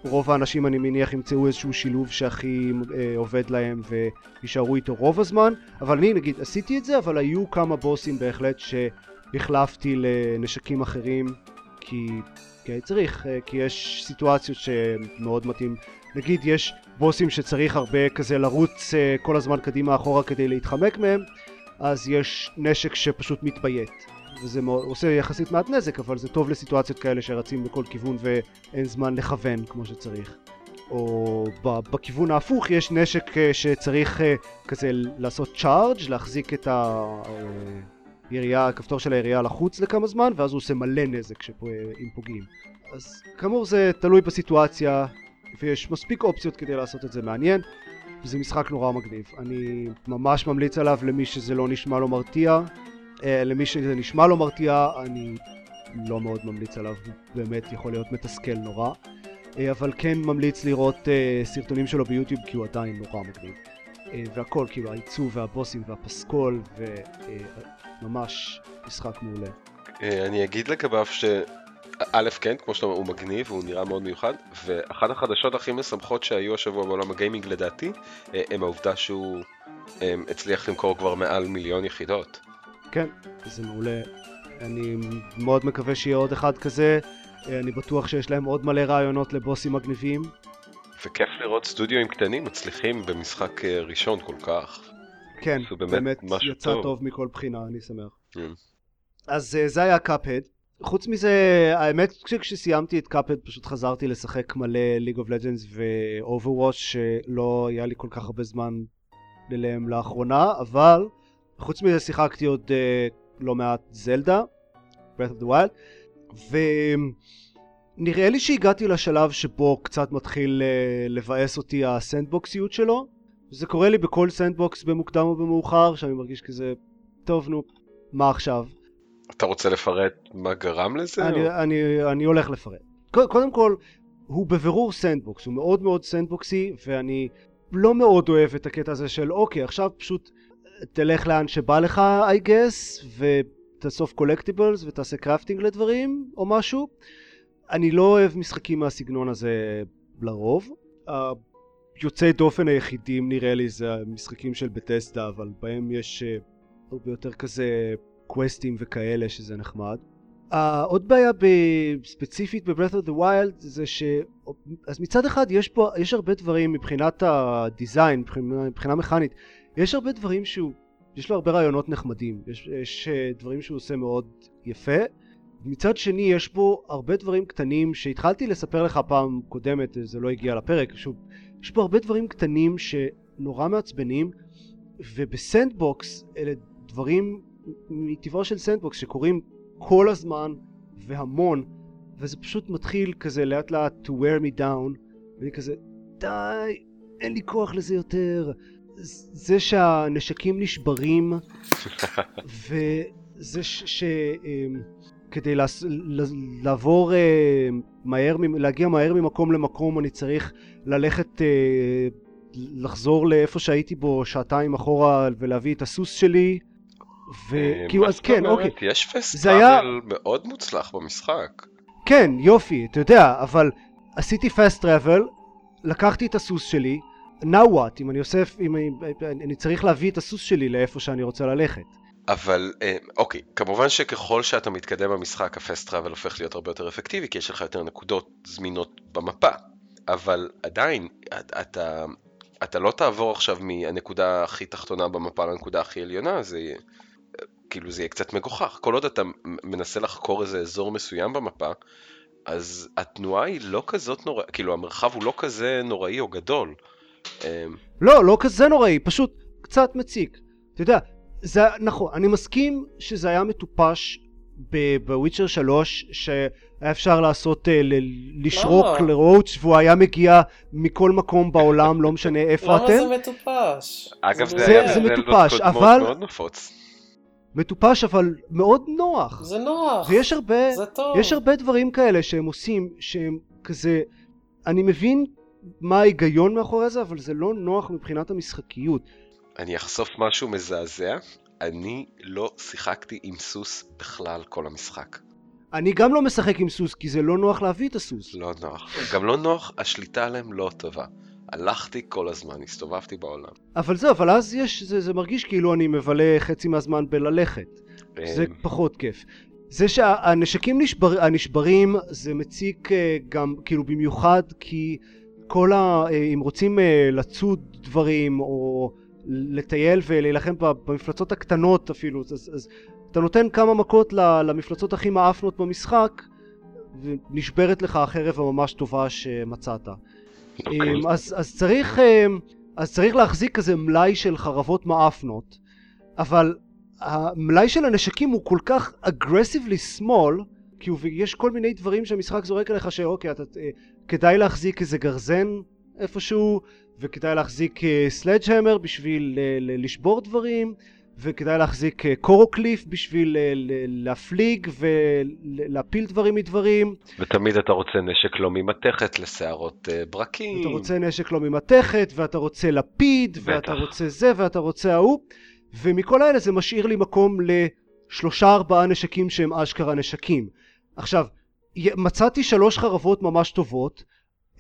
ורוב האנשים, אני מניח, ימצאו איזשהו שילוב שהכי עובד להם ויישארו איתו רוב הזמן. אבל אני, נגיד, עשיתי את זה, אבל היו כמה בוסים בהחלט שהחלפתי לנשקים אחרים, כי... כי צריך, כי יש סיטואציות שמאוד מתאים נגיד יש בוסים שצריך הרבה כזה לרוץ כל הזמן קדימה אחורה כדי להתחמק מהם, אז יש נשק שפשוט מתביית. וזה מאוד, עושה יחסית מעט נזק, אבל זה טוב לסיטואציות כאלה שרצים לכל כיוון ואין זמן לכוון כמו שצריך. או בכיוון ההפוך יש נשק uh, שצריך uh, כזה לעשות צ'ארג', להחזיק את הירייה, הכפתור של הירייה לחוץ לכמה זמן, ואז הוא עושה מלא נזק כשפו- אם פוגעים. אז כאמור זה תלוי בסיטואציה, ויש מספיק אופציות כדי לעשות את זה מעניין. זה משחק נורא מגניב. אני ממש ממליץ עליו למי שזה לא נשמע לו מרתיע. אה, למי שזה נשמע לו מרתיע, אני לא מאוד ממליץ עליו, הוא באמת יכול להיות מתסכל נורא. אה, אבל כן ממליץ לראות אה, סרטונים שלו ביוטיוב כי הוא עדיין נורא מגניב. אה, והכל, כאילו העיצוב והבוסים והפסקול, וממש משחק מעולה. אה, אני אגיד לגביו ש... א', כן, כמו שאתה אומר, הוא מגניב, הוא נראה מאוד מיוחד, ואחת החדשות הכי משמחות שהיו השבוע בעולם הגיימינג לדעתי, אה, הם העובדה שהוא אה, הצליח למכור כבר מעל מיליון יחידות. כן, זה מעולה. אני מאוד מקווה שיהיה עוד אחד כזה. אה, אני בטוח שיש להם עוד מלא רעיונות לבוסים מגניבים. וכיף לראות סטודיואים קטנים מצליחים במשחק ראשון כל כך. כן, באמת באמת יצא טוב. טוב מכל בחינה, אני שמח. כן. אז זה היה קאפהד. חוץ מזה, האמת שכשסיימתי את קאפהד פשוט חזרתי לשחק מלא ליג אוף לג'נדס ו-Overwatch שלא היה לי כל כך הרבה זמן אליהם לאחרונה, אבל חוץ מזה שיחקתי עוד אה, לא מעט זלדה, Breath of the Wild, ונראה לי שהגעתי לשלב שבו קצת מתחיל אה, לבאס אותי הסנדבוקסיות שלו. זה קורה לי בכל סנדבוקס במוקדם או במאוחר, שאני מרגיש כזה, טוב נו, מה עכשיו? אתה רוצה לפרט מה גרם לזה? אני, או- אני, אני הולך לפרט. קודם כל, הוא בבירור סנדבוקס, הוא מאוד מאוד סנדבוקסי, ואני לא מאוד אוהב את הקטע הזה של אוקיי, עכשיו פשוט תלך לאן שבא לך, I guess, ותאסוף collectibles ותעשה crafting לדברים, או משהו. אני לא אוהב משחקים מהסגנון הזה לרוב. היוצאי דופן היחידים נראה לי זה המשחקים של בטסדה, אבל בהם יש אה, הרבה יותר כזה קווסטים וכאלה שזה נחמד. עוד בעיה ספציפית ב-Breath of the Wild זה ש... אז מצד אחד יש פה, יש הרבה דברים מבחינת הדיזיין, מבחינה, מבחינה מכנית, יש הרבה דברים שהוא יש לו הרבה רעיונות נחמדים, יש, יש אה, דברים שהוא עושה מאוד יפה. מצד שני יש בו הרבה דברים קטנים שהתחלתי לספר לך פעם קודמת, זה לא הגיע לפרק, שוב, יש בו הרבה דברים קטנים שנורא מעצבנים, ובסנדבוקס אלה דברים מטבעו של סנדבוקס שקורים כל הזמן והמון, וזה פשוט מתחיל כזה לאט לאט to wear me down, ואני כזה, די, אין לי כוח לזה יותר. זה שהנשקים נשברים, וזה שכדי ש... לעבור אה, מהר, להגיע מהר ממקום למקום אני צריך ללכת, אה, לחזור לאיפה שהייתי בו שעתיים אחורה ולהביא את הסוס שלי. וכאילו אז כן, אוקיי. יש פסטראבל מאוד מוצלח במשחק. כן, יופי, אתה יודע, אבל עשיתי פסט טראבל, לקחתי את הסוס שלי, now what, אם אני אוסף, אם אני, אני צריך להביא את הסוס שלי לאיפה שאני רוצה ללכת. אבל אה, אוקיי, כמובן שככל שאתה מתקדם במשחק הפסט טראבל הופך להיות הרבה יותר אפקטיבי כי יש לך יותר נקודות זמינות במפה. אבל עדיין, אתה, אתה לא תעבור עכשיו מהנקודה הכי תחתונה במפה לנקודה הכי עליונה, זה כאילו זה יהיה קצת מגוחך. כל עוד אתה מנסה לחקור איזה אזור מסוים במפה, אז התנועה היא לא כזאת נורא, כאילו המרחב הוא לא כזה נוראי או גדול. אמ, לא, לא כזה נוראי, פשוט קצת מציק. אתה יודע, זה נכון, אני מסכים שזה היה מטופש בוויצ'ר 3, שהיה אפשר לעשות, uh, לשרוק לרוץ' והוא היה מגיע מכל מקום בעולם, לא משנה איפה אתם. למה זה מטופש? אגב, זה, זה, זה, זה מטופש, אבל... מאוד נפוץ. מטופש אבל מאוד נוח. זה נוח. ויש הרבה, זה טוב. יש הרבה דברים כאלה שהם עושים שהם כזה, אני מבין מה ההיגיון מאחורי זה, אבל זה לא נוח מבחינת המשחקיות. אני אחשוף משהו מזעזע, אני לא שיחקתי עם סוס בכלל כל המשחק. אני גם לא משחק עם סוס כי זה לא נוח להביא את הסוס. לא נוח. גם לא נוח, השליטה עליהם לא טובה. הלכתי כל הזמן, הסתובבתי בעולם. אבל זהו, אבל אז יש, זה, זה מרגיש כאילו אני מבלה חצי מהזמן בללכת. זה אמ. פחות כיף. זה שהנשקים נשבר, הנשברים זה מציק אה, גם כאילו במיוחד כי כל ה... אה, אם רוצים אה, לצוד דברים או לטייל ולהילחם במפלצות הקטנות אפילו אז, אז אתה נותן כמה מכות למפלצות הכי מאפנות במשחק ונשברת לך החרב הממש טובה שמצאת. Okay. אוקיי. אמ, אז, אז, צריך, אמ, אז צריך להחזיק כזה מלאי של חרבות מאפנות, אבל המלאי של הנשקים הוא כל כך aggressively small, כי הוא, יש כל מיני דברים שהמשחק זורק עליך שאוקיי, אתה, אה, כדאי להחזיק איזה גרזן איפשהו, וכדאי להחזיק sledgehammer אה, בשביל אה, לשבור דברים, וכדאי להחזיק אה, קורוקליף בשביל אה, להפליג ולהפיל דברים מדברים. ותמיד אתה רוצה נשק לא ממתכת לשערות אה, ברקים. אתה רוצה נשק לא ממתכת, ואתה רוצה לפיד, בטח. ואתה רוצה זה, ואתה רוצה ההוא. ומכל האלה זה משאיר לי מקום לשלושה ארבעה נשקים שהם אשכרה נשקים. עכשיו, מצאתי שלוש חרבות ממש טובות,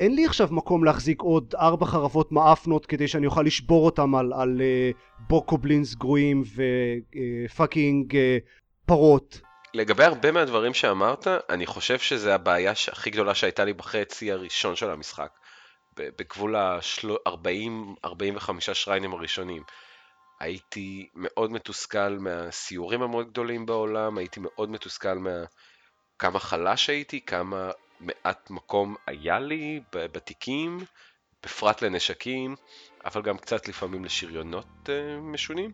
אין לי עכשיו מקום להחזיק עוד ארבע חרבות מאפנות כדי שאני אוכל לשבור אותם על, על uh, בוקובלינס גרועים ופאקינג uh, uh, פרות. לגבי הרבה מהדברים שאמרת, אני חושב שזה הבעיה הכי גדולה שהייתה לי בחצי הראשון של המשחק. בגבול ה-40-45 שריינים הראשונים. הייתי מאוד מתוסכל מהסיורים המאוד גדולים בעולם, הייתי מאוד מתוסכל מה... כמה חלש הייתי, כמה מעט מקום היה לי בתיקים, בפרט לנשקים, אבל גם קצת לפעמים לשריונות uh, משונים.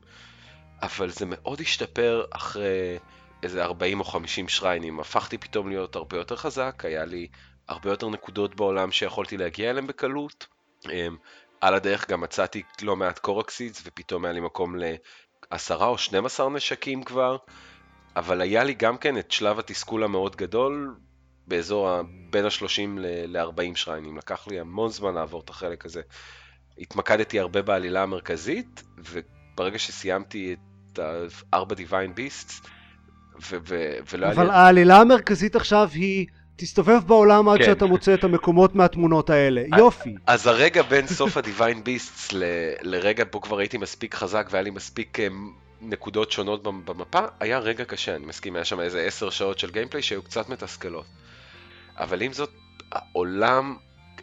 אבל זה מאוד השתפר אחרי איזה 40 או 50 שריינים. הפכתי פתאום להיות הרבה יותר חזק, היה לי הרבה יותר נקודות בעולם שיכולתי להגיע אליהם בקלות. Um, על הדרך גם מצאתי לא מעט קורקסידס, ופתאום היה לי מקום לעשרה או 12 נשקים כבר. אבל היה לי גם כן את שלב התסכול המאוד גדול, באזור בין ה-30 ל-40 שריינים. לקח לי המון זמן לעבור את החלק הזה. התמקדתי הרבה בעלילה המרכזית, וברגע שסיימתי את ה-4 Divine Beasts, ולא היה לי... אבל העלילה המרכזית עכשיו היא... תסתובב בעולם עד כן. שאתה מוצא את המקומות מהתמונות האלה, יופי. אז הרגע בין סוף ה-Divine Beasts ל- לרגע בו כבר הייתי מספיק חזק והיה לי מספיק אמ, נקודות שונות במפה, היה רגע קשה, אני מסכים, היה שם איזה עשר שעות של גיימפליי שהיו קצת מתסכלות. אבל עם זאת, העולם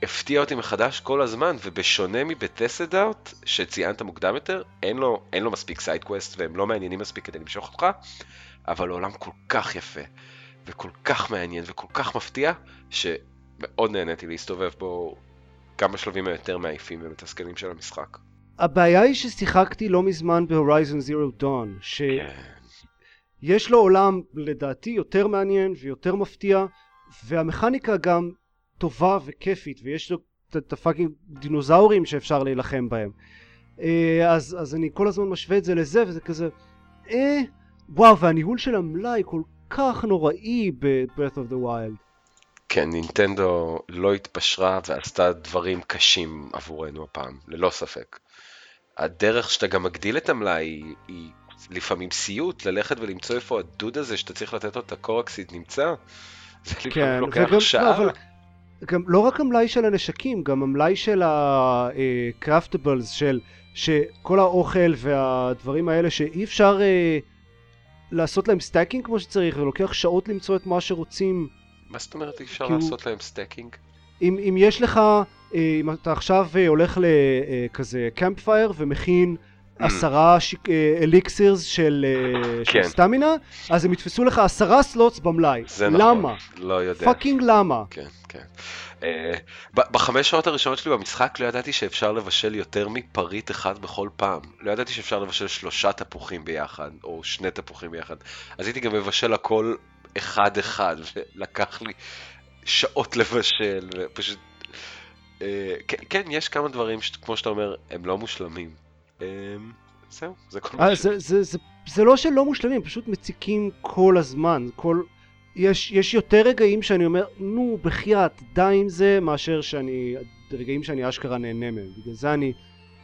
הפתיע אותי מחדש כל הזמן, ובשונה מבטסדאוט, שציינת מוקדם יותר, אין לו, אין לו מספיק side quest והם לא מעניינים מספיק כדי למשוך אותך, אבל העולם כל כך יפה, וכל כך מעניין וכל כך מפתיע, שמאוד נהניתי להסתובב בו גם בשלבים היותר מעייפים ומתסכלים של המשחק. הבעיה היא ששיחקתי לא מזמן ב Horizon Zero Dawn, שיש לו עולם לדעתי יותר מעניין ויותר מפתיע, והמכניקה גם טובה וכיפית, ויש לו את הפאקינג דינוזאורים שאפשר להילחם בהם. אה, אז, אז אני כל הזמן משווה את זה לזה, וזה כזה, אה, וואו, והניהול של המלאי כל כך נוראי ב-Breath of the Wild. כן, נינטנדו לא התפשרה ועשתה דברים קשים עבורנו הפעם, ללא ספק. הדרך שאתה גם מגדיל את המלאי היא, לפעמים סיוט, ללכת ולמצוא איפה הדוד הזה שאתה צריך לתת לו את הקורקסיד נמצא. זה לפעמים כן, לוקח וגם- שעה. לא, אבל גם לא רק המלאי של הנשקים, גם המלאי של ה-craftables, של שכל האוכל והדברים האלה שאי אפשר אה, לעשות להם stacking כמו שצריך, ולוקח שעות למצוא את מה שרוצים. מה זאת אומרת אי אפשר הוא- לעשות להם stacking? אם, אם יש לך, אה, אם אתה עכשיו אה, הולך לכזה campfire ומכין עשרה שיק- אה, elixirs של, אה, של כן. סטמינה, אז הם יתפסו לך עשרה slots במלאי. זה נכון. למה? לא יודע. fucking למה? כן, כן. ב- בחמש שעות הראשונות שלי במשחק לא ידעתי שאפשר לבשל יותר מפריט אחד בכל פעם. לא ידעתי שאפשר לבשל שלושה תפוחים ביחד, או שני תפוחים ביחד. אז הייתי גם מבשל הכל אחד-אחד, ולקח לי שעות לבשל, ופשוט... אה, כן, יש כמה דברים, כמו שאתה אומר, הם לא מושלמים. אה, זהו, זה כל מה אה, ש... זה, זה, זה, זה לא שלא מושלמים, פשוט מציקים כל הזמן. כל... יש, יש יותר רגעים שאני אומר, נו, בחייאת, די עם זה, מאשר שאני... רגעים שאני אשכרה נהנה מהם. בגלל זה אני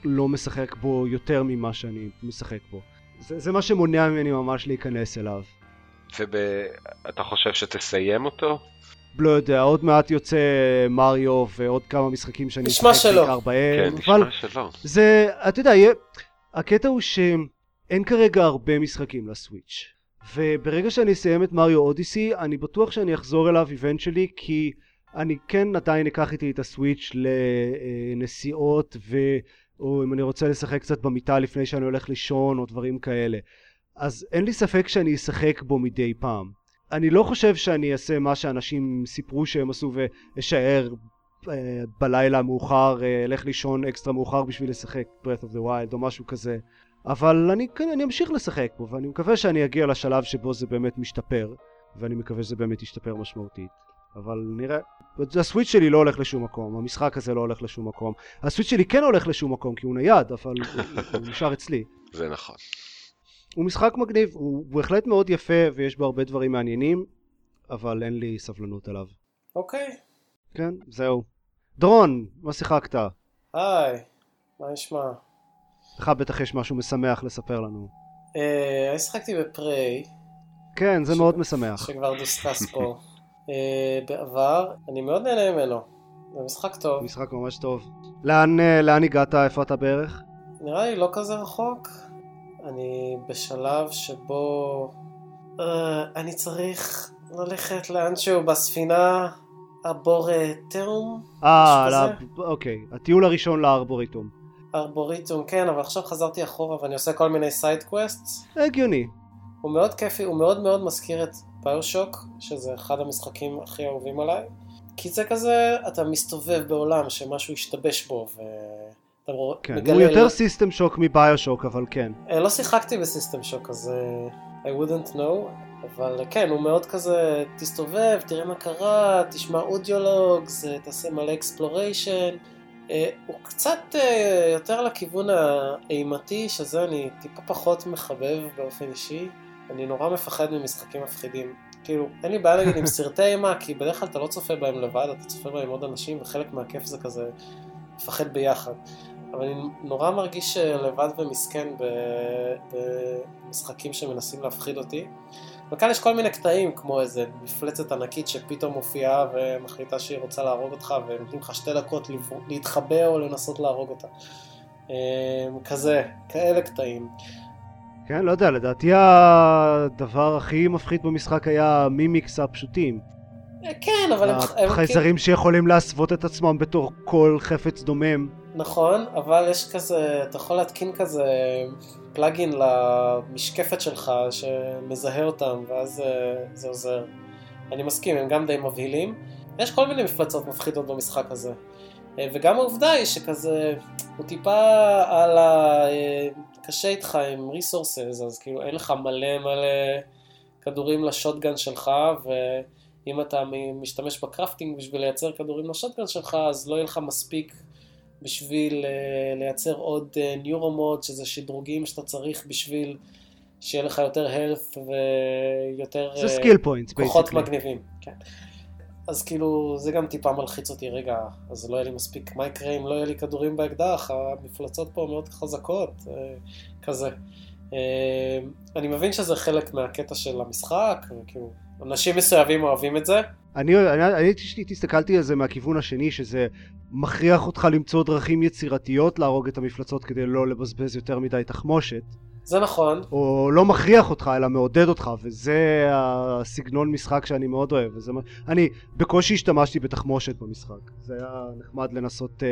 לא משחק בו יותר ממה שאני משחק בו. זה, זה מה שמונע ממני ממש להיכנס אליו. ואתה חושב שתסיים אותו? לא יודע, עוד מעט יוצא מריו ועוד כמה משחקים שאני נשמע שלא. בעיקר בהם, כן, אבל נשמע שלא. זה, אתה יודע, יהיה- הקטע הוא שאין כרגע הרבה משחקים לסוויץ'. וברגע שאני אסיים את מריו אודיסי, אני בטוח שאני אחזור אליו איבנטשלי, כי אני כן עדיין אקח איתי את הסוויץ' לנסיעות, ו... או אם אני רוצה לשחק קצת במיטה לפני שאני הולך לישון, או דברים כאלה. אז אין לי ספק שאני אשחק בו מדי פעם. אני לא חושב שאני אעשה מה שאנשים סיפרו שהם עשו ואשאר אה, בלילה מאוחר, אה, אלך לישון אקסטרה מאוחר בשביל לשחק Breath of the Wild או משהו כזה. אבל אני, כן, אני אמשיך לשחק בו, ואני מקווה שאני אגיע לשלב שבו זה באמת משתפר, ואני מקווה שזה באמת ישתפר משמעותית. אבל נראה. הסוויץ' שלי לא הולך לשום מקום, המשחק הזה לא הולך לשום מקום. הסוויץ' שלי כן הולך לשום מקום, כי הוא נייד, אבל הוא, נשאר אצלי. זה נכון. הוא משחק מגניב, הוא בהחלט מאוד יפה, ויש בו הרבה דברים מעניינים, אבל אין לי סבלנות עליו. אוקיי. כן, זהו. דרון, מה שיחקת? היי, מה נשמע? לך בטח יש משהו משמח לספר לנו. אה, אני שיחקתי בפריי, כן, זה מאוד משמח. שכבר דוסקס פה אה, בעבר, אני מאוד נהנה ממנו. זה משחק טוב. משחק ממש טוב. לאן, אה, לאן הגעת? איפה אתה בערך? נראה לי לא כזה רחוק. אני בשלב שבו אה, אני צריך ללכת לאנשהו בספינה Arboretum, אה, אוקיי. הטיול הראשון ל Arboretum. Arboretum, כן, אבל עכשיו חזרתי אחורה ואני עושה כל מיני side quests. הגיוני. הוא מאוד כיפי, הוא מאוד מאוד מזכיר את BioShock, שזה אחד המשחקים הכי אהובים עליי. כי זה כזה, אתה מסתובב בעולם שמשהו השתבש בו, ואתה כן, מגלה... הוא יותר System Shock מ BioShock, אבל כן. אה, לא שיחקתי ב System Shock, אז אה, I wouldn't know, אבל אה, כן, הוא מאוד כזה, תסתובב, תראה מה קרה, תשמע audio logs, תעשה מלא exploration. הוא קצת אה, יותר לכיוון האימתי, שזה אני טיפה פחות מחבב באופן אישי. אני נורא מפחד ממשחקים מפחידים. כאילו, אין לי בעיה נגיד עם סרטי אימה, כי בדרך כלל אתה לא צופה בהם לבד, אתה צופה בהם עם עוד אנשים, וחלק מהכיף זה כזה לפחד ביחד. אבל אני נורא מרגיש אה, לבד ומסכן במשחקים שמנסים להפחיד אותי. וכאן יש כל מיני קטעים, כמו איזה מפלצת ענקית שפתאום מופיעה ומחליטה שהיא רוצה להרוג אותך, ונותנים לך שתי דקות להתחבא או לנסות להרוג אותה. אה, כזה, כאלה קטעים. כן, לא יודע, לדעתי הדבר הכי מפחיד במשחק היה המימיקס הפשוטים. אה, כן, אבל הם... הם חייזרים שיכולים להסוות את עצמם בתור כל חפץ דומם. נכון, אבל יש כזה, אתה יכול להתקין כזה פלאגין למשקפת שלך שמזהה אותם, ואז אה, זה עוזר. אני מסכים, הם גם די מבהילים. יש כל מיני מפלצות מפחידות במשחק הזה. אה, וגם העובדה היא שכזה, הוא טיפה על ה... אה, קשה איתך עם ריסורסס, אז כאילו אין לך מלא מלא כדורים לשוטגן שלך, ואם אתה משתמש ב crafting בשביל לייצר כדורים ל shotgun שלך, אז לא יהיה לך מספיק בשביל uh, לייצר עוד neuromod, uh, שזה שדרוגים שאתה צריך בשביל שיהיה לך יותר health ויותר זה skill points, כוחות מגניבים. כן. אז כאילו, זה גם טיפה מלחיץ אותי, רגע, אז לא יהיה לי מספיק, מה יקרה אם לא יהיה לי כדורים באקדח, המפלצות פה מאוד חזקות, כזה. Uh, אני מבין שזה חלק מהקטע של המשחק, וכאילו, אנשים מסוימים אוהבים את זה. אני, אני, אני, אני הסתכלתי על זה מהכיוון השני, שזה מכריח אותך למצוא דרכים יצירתיות להרוג את המפלצות כדי לא לבזבז יותר מדי תחמושת. זה נכון. או לא מכריח אותך, אלא מעודד אותך, וזה הסגנון משחק שאני מאוד אוהב. וזה... אני בקושי השתמשתי בתחמושת במשחק. זה היה נחמד לנסות uh,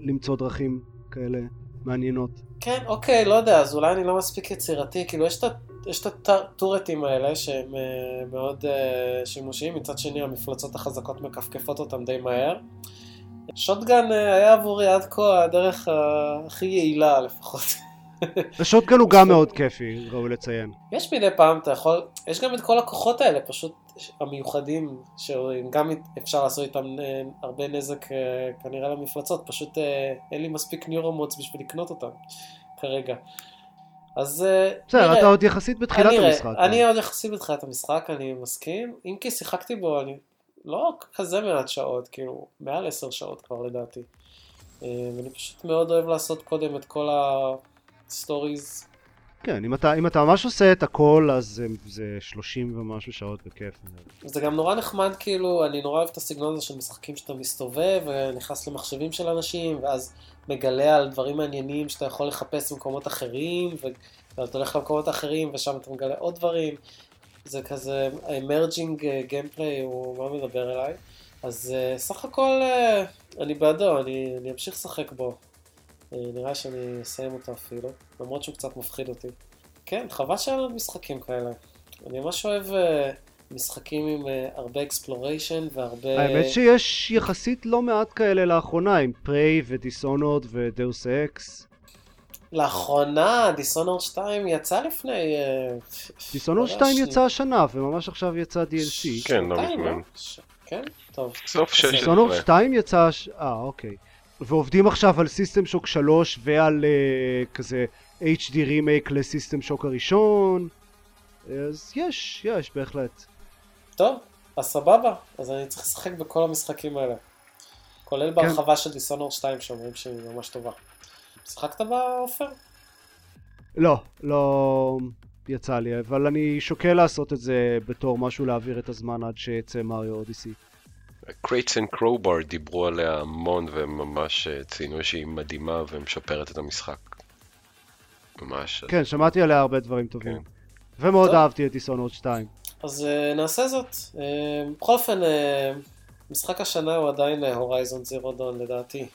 למצוא דרכים כאלה מעניינות. כן, אוקיי, לא יודע, אז אולי אני לא מספיק יצירתי, כאילו יש את יש את הטורטים האלה שהם uh, מאוד uh, שימושיים, מצד שני המפלצות החזקות מכפכפות אותם די מהר. שוטגן אה, היה עבורי עד כה הדרך הכי יעילה לפחות. השוטגן הוא גם מאוד כיפי, ראוי לציין. יש מדי פעם, אתה יכול, יש גם את כל הכוחות האלה, פשוט המיוחדים, שגם אפשר לעשות איתם אה, הרבה נזק אה, כנראה למפלצות, פשוט אין לי מספיק ניורומוץ בשביל לקנות אותם כרגע. אז בסדר, אתה עוד יחסית בתחילת המשחק. אני עוד יחסית בתחילת המשחק, אני מסכים. אם כי שיחקתי בו, אני לא כזה מעט שעות, כאילו, מעל עשר שעות כבר לדעתי. אה, ואני פשוט מאוד אוהב לעשות קודם את כל ה stories. כן, אם אתה, אם אתה ממש עושה את הכל, אז זה, זה 30 ומשהו שעות בכיף. זה גם נורא נחמד, כאילו, אני נורא אוהב את הסגנון הזה של משחקים שאתה מסתובב, ונכנס למחשבים של אנשים, ואז מגלה על דברים מעניינים שאתה יכול לחפש במקומות אחרים, ואתה הולך למקומות אחרים, ושם אתה מגלה עוד דברים. זה כזה emerging gameplay, הוא מאוד מדבר אליי. אז uh, סך הכל uh, אני בעדו, אני, אני אמשיך לשחק בו. Uh, נראה שאני אסיים אותו אפילו, למרות שהוא קצת מפחיד אותי. כן, חבל שאין עוד משחקים כאלה. אני ממש אוהב uh, משחקים עם uh, הרבה exploration והרבה... האמת שיש יחסית לא מעט כאלה לאחרונה, עם Prey ו Dishonored ו Deus Ex. לאחרונה Dishonored 2 יצא לפני... Dishonored 2 יצא השנה, וממש עכשיו יצא DLC. כן, לא מזמן. כן? טוב. סוף 6. Dishonored 2 יצא... אה, אוקיי. ועובדים עכשיו על System Shock 3 ועל כזה HD remake ל System Shock הראשון. אז יש, יש, בהחלט. טוב, אז סבבה. אז אני צריך לשחק בכל המשחקים האלה. כולל בהרחבה של Dishonored 2 שאומרים שהיא ממש טובה. שיחקת בה, עופר? לא, לא יצא לי, אבל אני שוקל לעשות את זה בתור משהו להעביר את הזמן עד שיצא Mario Odyssey. Crate and Crowbar דיברו עליה המון והם ממש אה, ציינו שהיא מדהימה ומשפרת את המשחק. ממש. כן, שמעתי עליה הרבה דברים טובים. כן. ומאוד טוב. אהבתי את דיסונורד 2. אז uh, נעשה זאת. Uh, בכל אופן, uh, משחק השנה הוא עדיין הורייזון זירו דון לדעתי.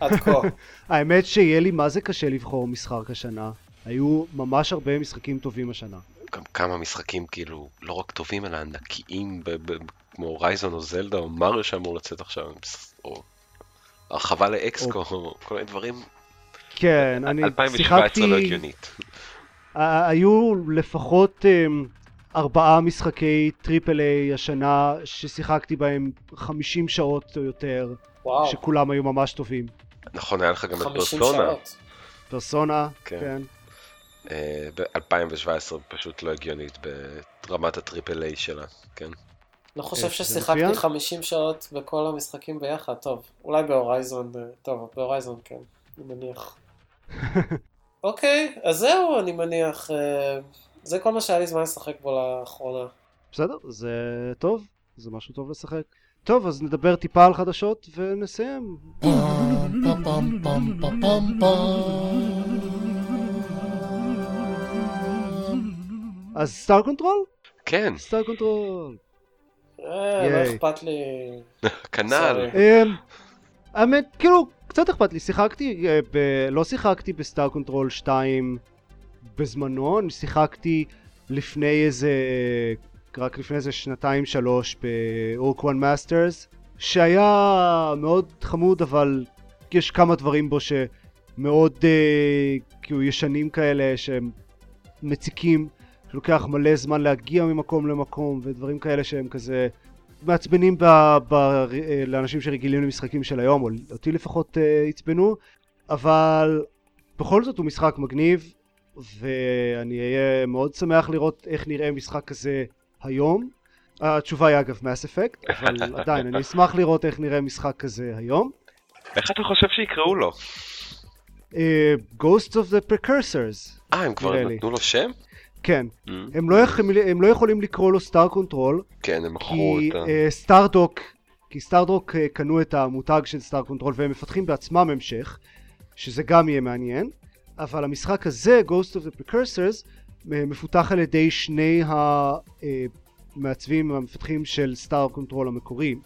עד כה. האמת שיהיה לי מה זה קשה לבחור משחק השנה. היו ממש הרבה משחקים טובים השנה. גם כמה משחקים כאילו לא רק טובים אלא ענקיים כמו רייזון או זלדה או מריו שאמור לצאת עכשיו או הרחבה ל XCOM או כל מיני דברים. כן, אני שיחקתי... 2017 לא הגיונית. היו לפחות אמ, ארבעה משחקי triple A השנה ששיחקתי בהם 50 שעות או יותר, וואו. שכולם היו ממש טובים. נכון, היה לך גם את Persona. Persona, כן. כן. אה, ב-2017 פשוט לא הגיונית ברמת ה triple A שלה, כן. לא חושב ששיחקתי 50 שעות בכל המשחקים ביחד, טוב, אולי בהורייזון, אה, טוב, בהורייזון כן, אני מניח. אוקיי, אז זהו, אני מניח, אה, זה כל מה שהיה לי זמן לשחק בו לאחרונה. בסדר, זה טוב, זה משהו טוב לשחק. טוב, אז נדבר טיפה על חדשות ונסיים. אז Star Control? כן. Star Control. אה, לא. אכפת לי. כנ"ל. אמ, האמת, כאילו, קצת אכפת לי. שיחקתי, אה, ב... לא שיחקתי ב Star Control 2 בזמנו, אני שיחקתי לפני איזה, רק לפני איזה שנתיים שלוש ב- Ur-Quan Masters, שהיה מאוד חמוד, אבל יש כמה דברים בו שמאוד אה, כאילו ישנים כאלה, שהם מציקים, שלוקח מלא זמן להגיע ממקום למקום, ודברים כאלה שהם כזה מעצבנים ב, ב, אה, לאנשים שרגילים למשחקים של היום, או אותי לפחות אה, עצבנו, אבל בכל זאת הוא משחק מגניב, ואני אהיה מאוד שמח לראות איך נראה משחק כזה היום. התשובה היא אגב מס אפקט, אבל עדיין, אני אשמח לראות איך נראה משחק כזה היום. איך אתה חושב שיקראו לו? אה, Ghosts of the Precursors, אה, הם כבר. נתנו לו שם? כן. Mm, הם לא, יכולים, הם לא יכולים לקרוא לו סטאר קונטרול, כן, הם מכרו כי אותה. אה, סטארדוק, כי סטארדוק אה, קנו את המותג של סטאר קונטרול והם מפתחים בעצמם המשך, שזה גם יהיה מעניין, אבל המשחק הזה, Ghost of the Precursors, אה, מפותח על ידי שני המעצבים המפתחים של סטאר קונטרול המקוריים,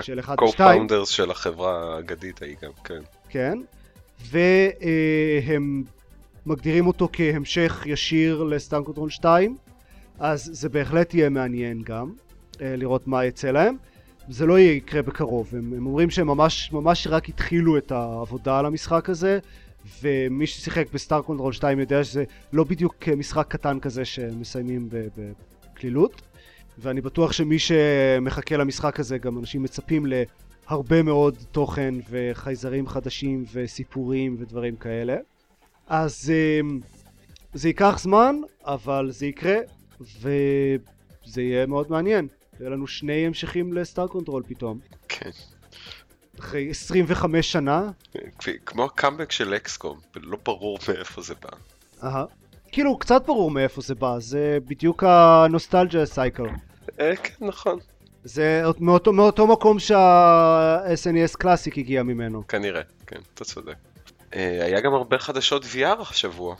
של 1 ו-2, co-founders של החברה האגדית ההיא גם, כן. כן, והם מגדירים אותו כהמשך ישיר לסטאר קונטרול 2, אז זה בהחלט יהיה מעניין גם אה, לראות מה יצא להם. זה לא יקרה בקרוב, הם, הם אומרים שהם ממש, ממש רק התחילו את העבודה על המשחק הזה, ומי ששיחק בסטאר קונטרול 2 יודע שזה לא בדיוק משחק קטן כזה שמסיימים בקלילות, ואני בטוח שמי שמחכה למשחק הזה, גם אנשים מצפים להרבה מאוד תוכן וחייזרים חדשים וסיפורים ודברים כאלה. אז אמ, זה ייקח זמן, אבל זה יקרה, וזה יהיה מאוד מעניין. יהיה לנו שני המשכים לסטאר קונטרול פתאום. כן. אחרי 25 שנה. כפי- כמו הקאמבק של אקסקום, לא ברור מאיפה זה בא. אהה. כאילו, קצת ברור מאיפה זה בא, זה בדיוק הנוסטלג'ה סייקל. אה, כן, נכון. זה מאותו, מאותו מקום שה-SNES קלאסיק הגיע ממנו. כנראה, כן, אתה צודק. אה, היה גם הרבה חדשות VR השבוע.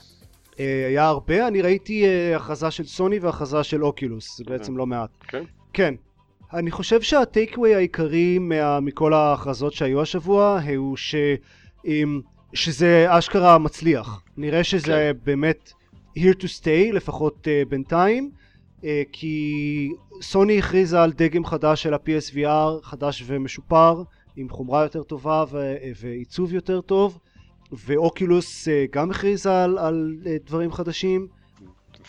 אה, היה הרבה, אני ראיתי אה, הכרזה של סוני והכרזה של אוקילוס, זה בעצם לא מעט. כן? כן. אני חושב שהטייקווי העיקרי מה, מכל ההכרזות שהיו השבוע הוא ש, שזה אשכרה מצליח. נראה שזה כן. באמת here to stay, לפחות uh, בינתיים, uh, כי סוני הכריזה על דגם חדש של ה-PSVR, חדש ומשופר, עם חומרה יותר טובה ו- ועיצוב יותר טוב, ואוקילוס uh, גם הכריזה על, על uh, דברים חדשים.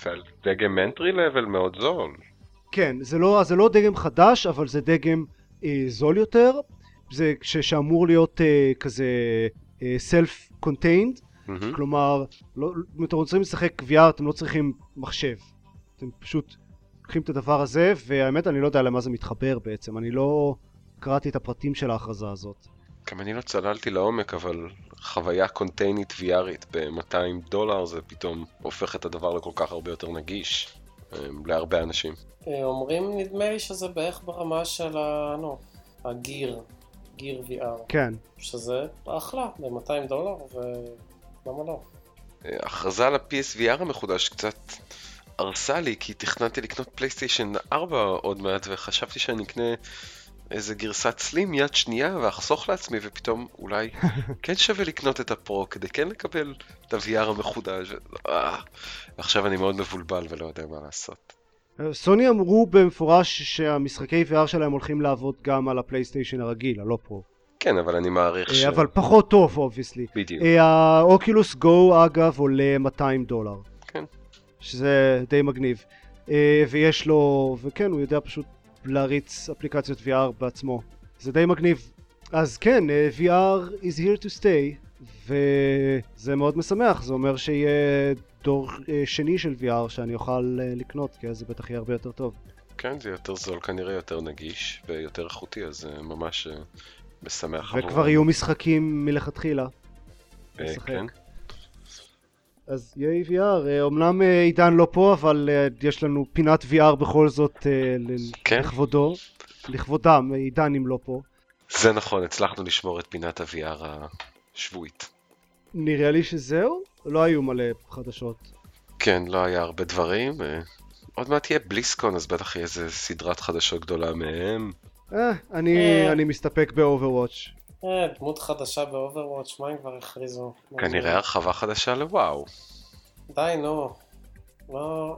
ועל דגם entry level מאוד זול. כן, זה לא, זה לא דגם חדש, אבל זה דגם אה, זול יותר, זה ש, שאמור להיות אה, כזה אה, self-contained, מהמם. כלומר, לא, אם אתם רוצים לשחק VR אתם לא צריכים מחשב, אתם פשוט לוקחים את הדבר הזה, והאמת אני לא יודע למה זה מתחבר בעצם, אני לא קראתי את הפרטים של ההכרזה הזאת. גם אני לא צללתי לעומק, אבל חוויה קונטיינית VRית ב-200 דולר זה פתאום הופך את הדבר לכל כך הרבה יותר נגיש אה, להרבה אנשים. אה, אומרים, נדמה לי שזה בערך ברמה של ה... נו, הגיר, גיר VR, כן, שזה אחלה, ב-200 דולר, ולמה לא? אה, הכרזה על ה-PSVR המחודש קצת הרסה לי, כי תכננתי לקנות פלייסטיישן 4 עוד מעט, וחשבתי שאני אקנה איזה גרסת סלים יד שנייה ואחסוך לעצמי, ופתאום אולי כן שווה לקנות את הפרו כדי כן לקבל את ה-VR המחודש. אה, ועכשיו אני מאוד מבולבל ולא יודע מה לעשות. אה, סוני אמרו במפורש שהמשחקי VR שלהם הולכים לעבוד גם על הפלייסטיישן הרגיל, הלא פרו. כן, אבל אני מעריך ש... אה, אבל פחות טוב obviously. בדיוק. האוקילוס גו אגב עולה 200 דולר. כן. שזה די מגניב. ויש לו, וכן, הוא יודע פשוט להריץ אפליקציות VR בעצמו. זה די מגניב. אז כן, אה, VR is here to stay, וזה מאוד משמח, זה אומר שיהיה דור אה, שני של VR שאני אוכל אה, לקנות, כי אז זה בטח יהיה הרבה יותר טוב. כן, זה יותר זול, כנראה יותר נגיש ויותר איכותי, אז זה ממש משמח וכבר יהיו משחקים מלכתחילה. אה. כן. אז יהיה VR, אה, אומנם אה, עידן לא פה, אבל אה, יש לנו פינת VR בכל זאת כן. לכבודו, לכבודם, עידן אמנם לא פה. זה נכון, הצלחנו לשמור את פינת ה-VR השבועית. נראה לי שזהו, לא היו מלא חדשות. כן, לא היה הרבה דברים. עוד מעט תהיה בליסקון, אז בטח יהיה איזה סדרת חדשות גדולה מהם. אה, אני. אני מסתפק באוברוואץ'. אה, דמות חדשה באוברוואץ', מה הם כבר הכריזו? כנראה הרחבה חדשה לוואו. די, נו. לא,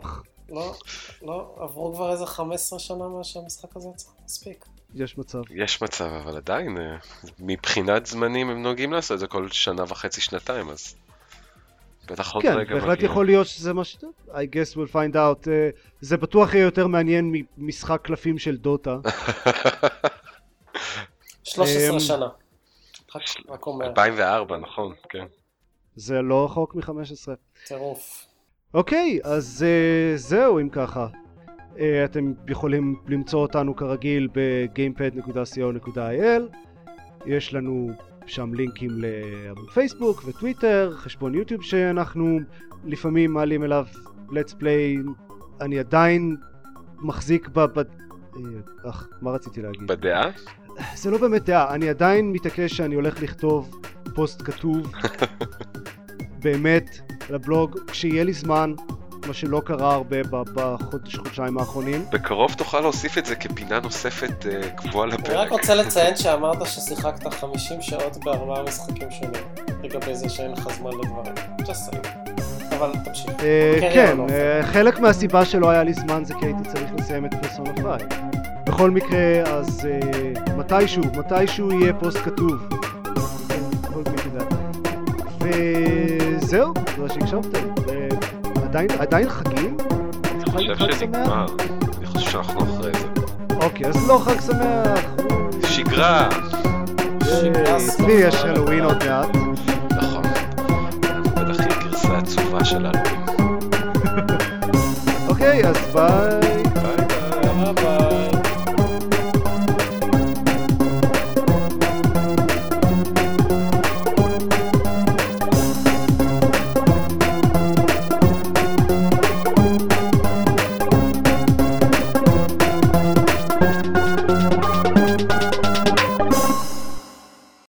לא, לא, עברו כבר איזה 15 שנה מאז שהמשחק הזה יצא, מספיק. יש מצב. יש מצב, אבל עדיין, אה, מבחינת זמנים הם נוהגים לעשות את זה כל שנה וחצי, שנתיים, אז... בטח עוד כן, רגע בהחלט מגיע. יכול להיות שזה מה ש... I guess we'll find out. אה, זה בטוח יהיה יותר מעניין ממשחק קלפים של דוטה. 13 אמ, שנה. רק- רק אומר, 2004, נכון, כן. זה לא רחוק מ-15. טירוף. אוקיי, אז uh, זהו אם ככה. Uh, אתם יכולים למצוא אותנו כרגיל ב-gamepad.co.il יש לנו שם לינקים לעמוד פייסבוק וטוויטר, חשבון יוטיוב שאנחנו לפעמים מעלים אליו let's play. אני עדיין מחזיק ב... ב... אה, אך, מה רציתי להגיד? בדעה? זה לא באמת דעה, אני עדיין מתעקש שאני הולך לכתוב פוסט כתוב באמת לבלוג כשיהיה לי זמן, מה שלא קרה הרבה בחודש, חודשיים האחרונים. בקרוב תוכל להוסיף את זה כפינה נוספת אה, קבועה אני רק לפרק. רוצה לציין שאמרת ששיחקת 50 שעות בארבעה משחקים שונים, לגבי זה שאין לך זמן לדברים. just saying. אבל תמשיך. אה, כן, כן. אה, חלק מהסיבה שלא היה לי זמן זה כי הייתי צריך לסיים את פרסונה 5. בכל מקרה, אז אה, מתישהו, מתישהו יהיה פוסט כתוב. וזהו, תודה שהקשבתם. אה, עדיין, עדיין חגים? אני חושב שנגמר. אני חושב שאנחנו אחרי זה. אוקיי, אז לא חג שמח. שגרה! שגרה אצלי יש הלואוין עוד מעט. נכון. בטח יהיה גרסה עצובה של אלוהים. אוקיי, אז ביי.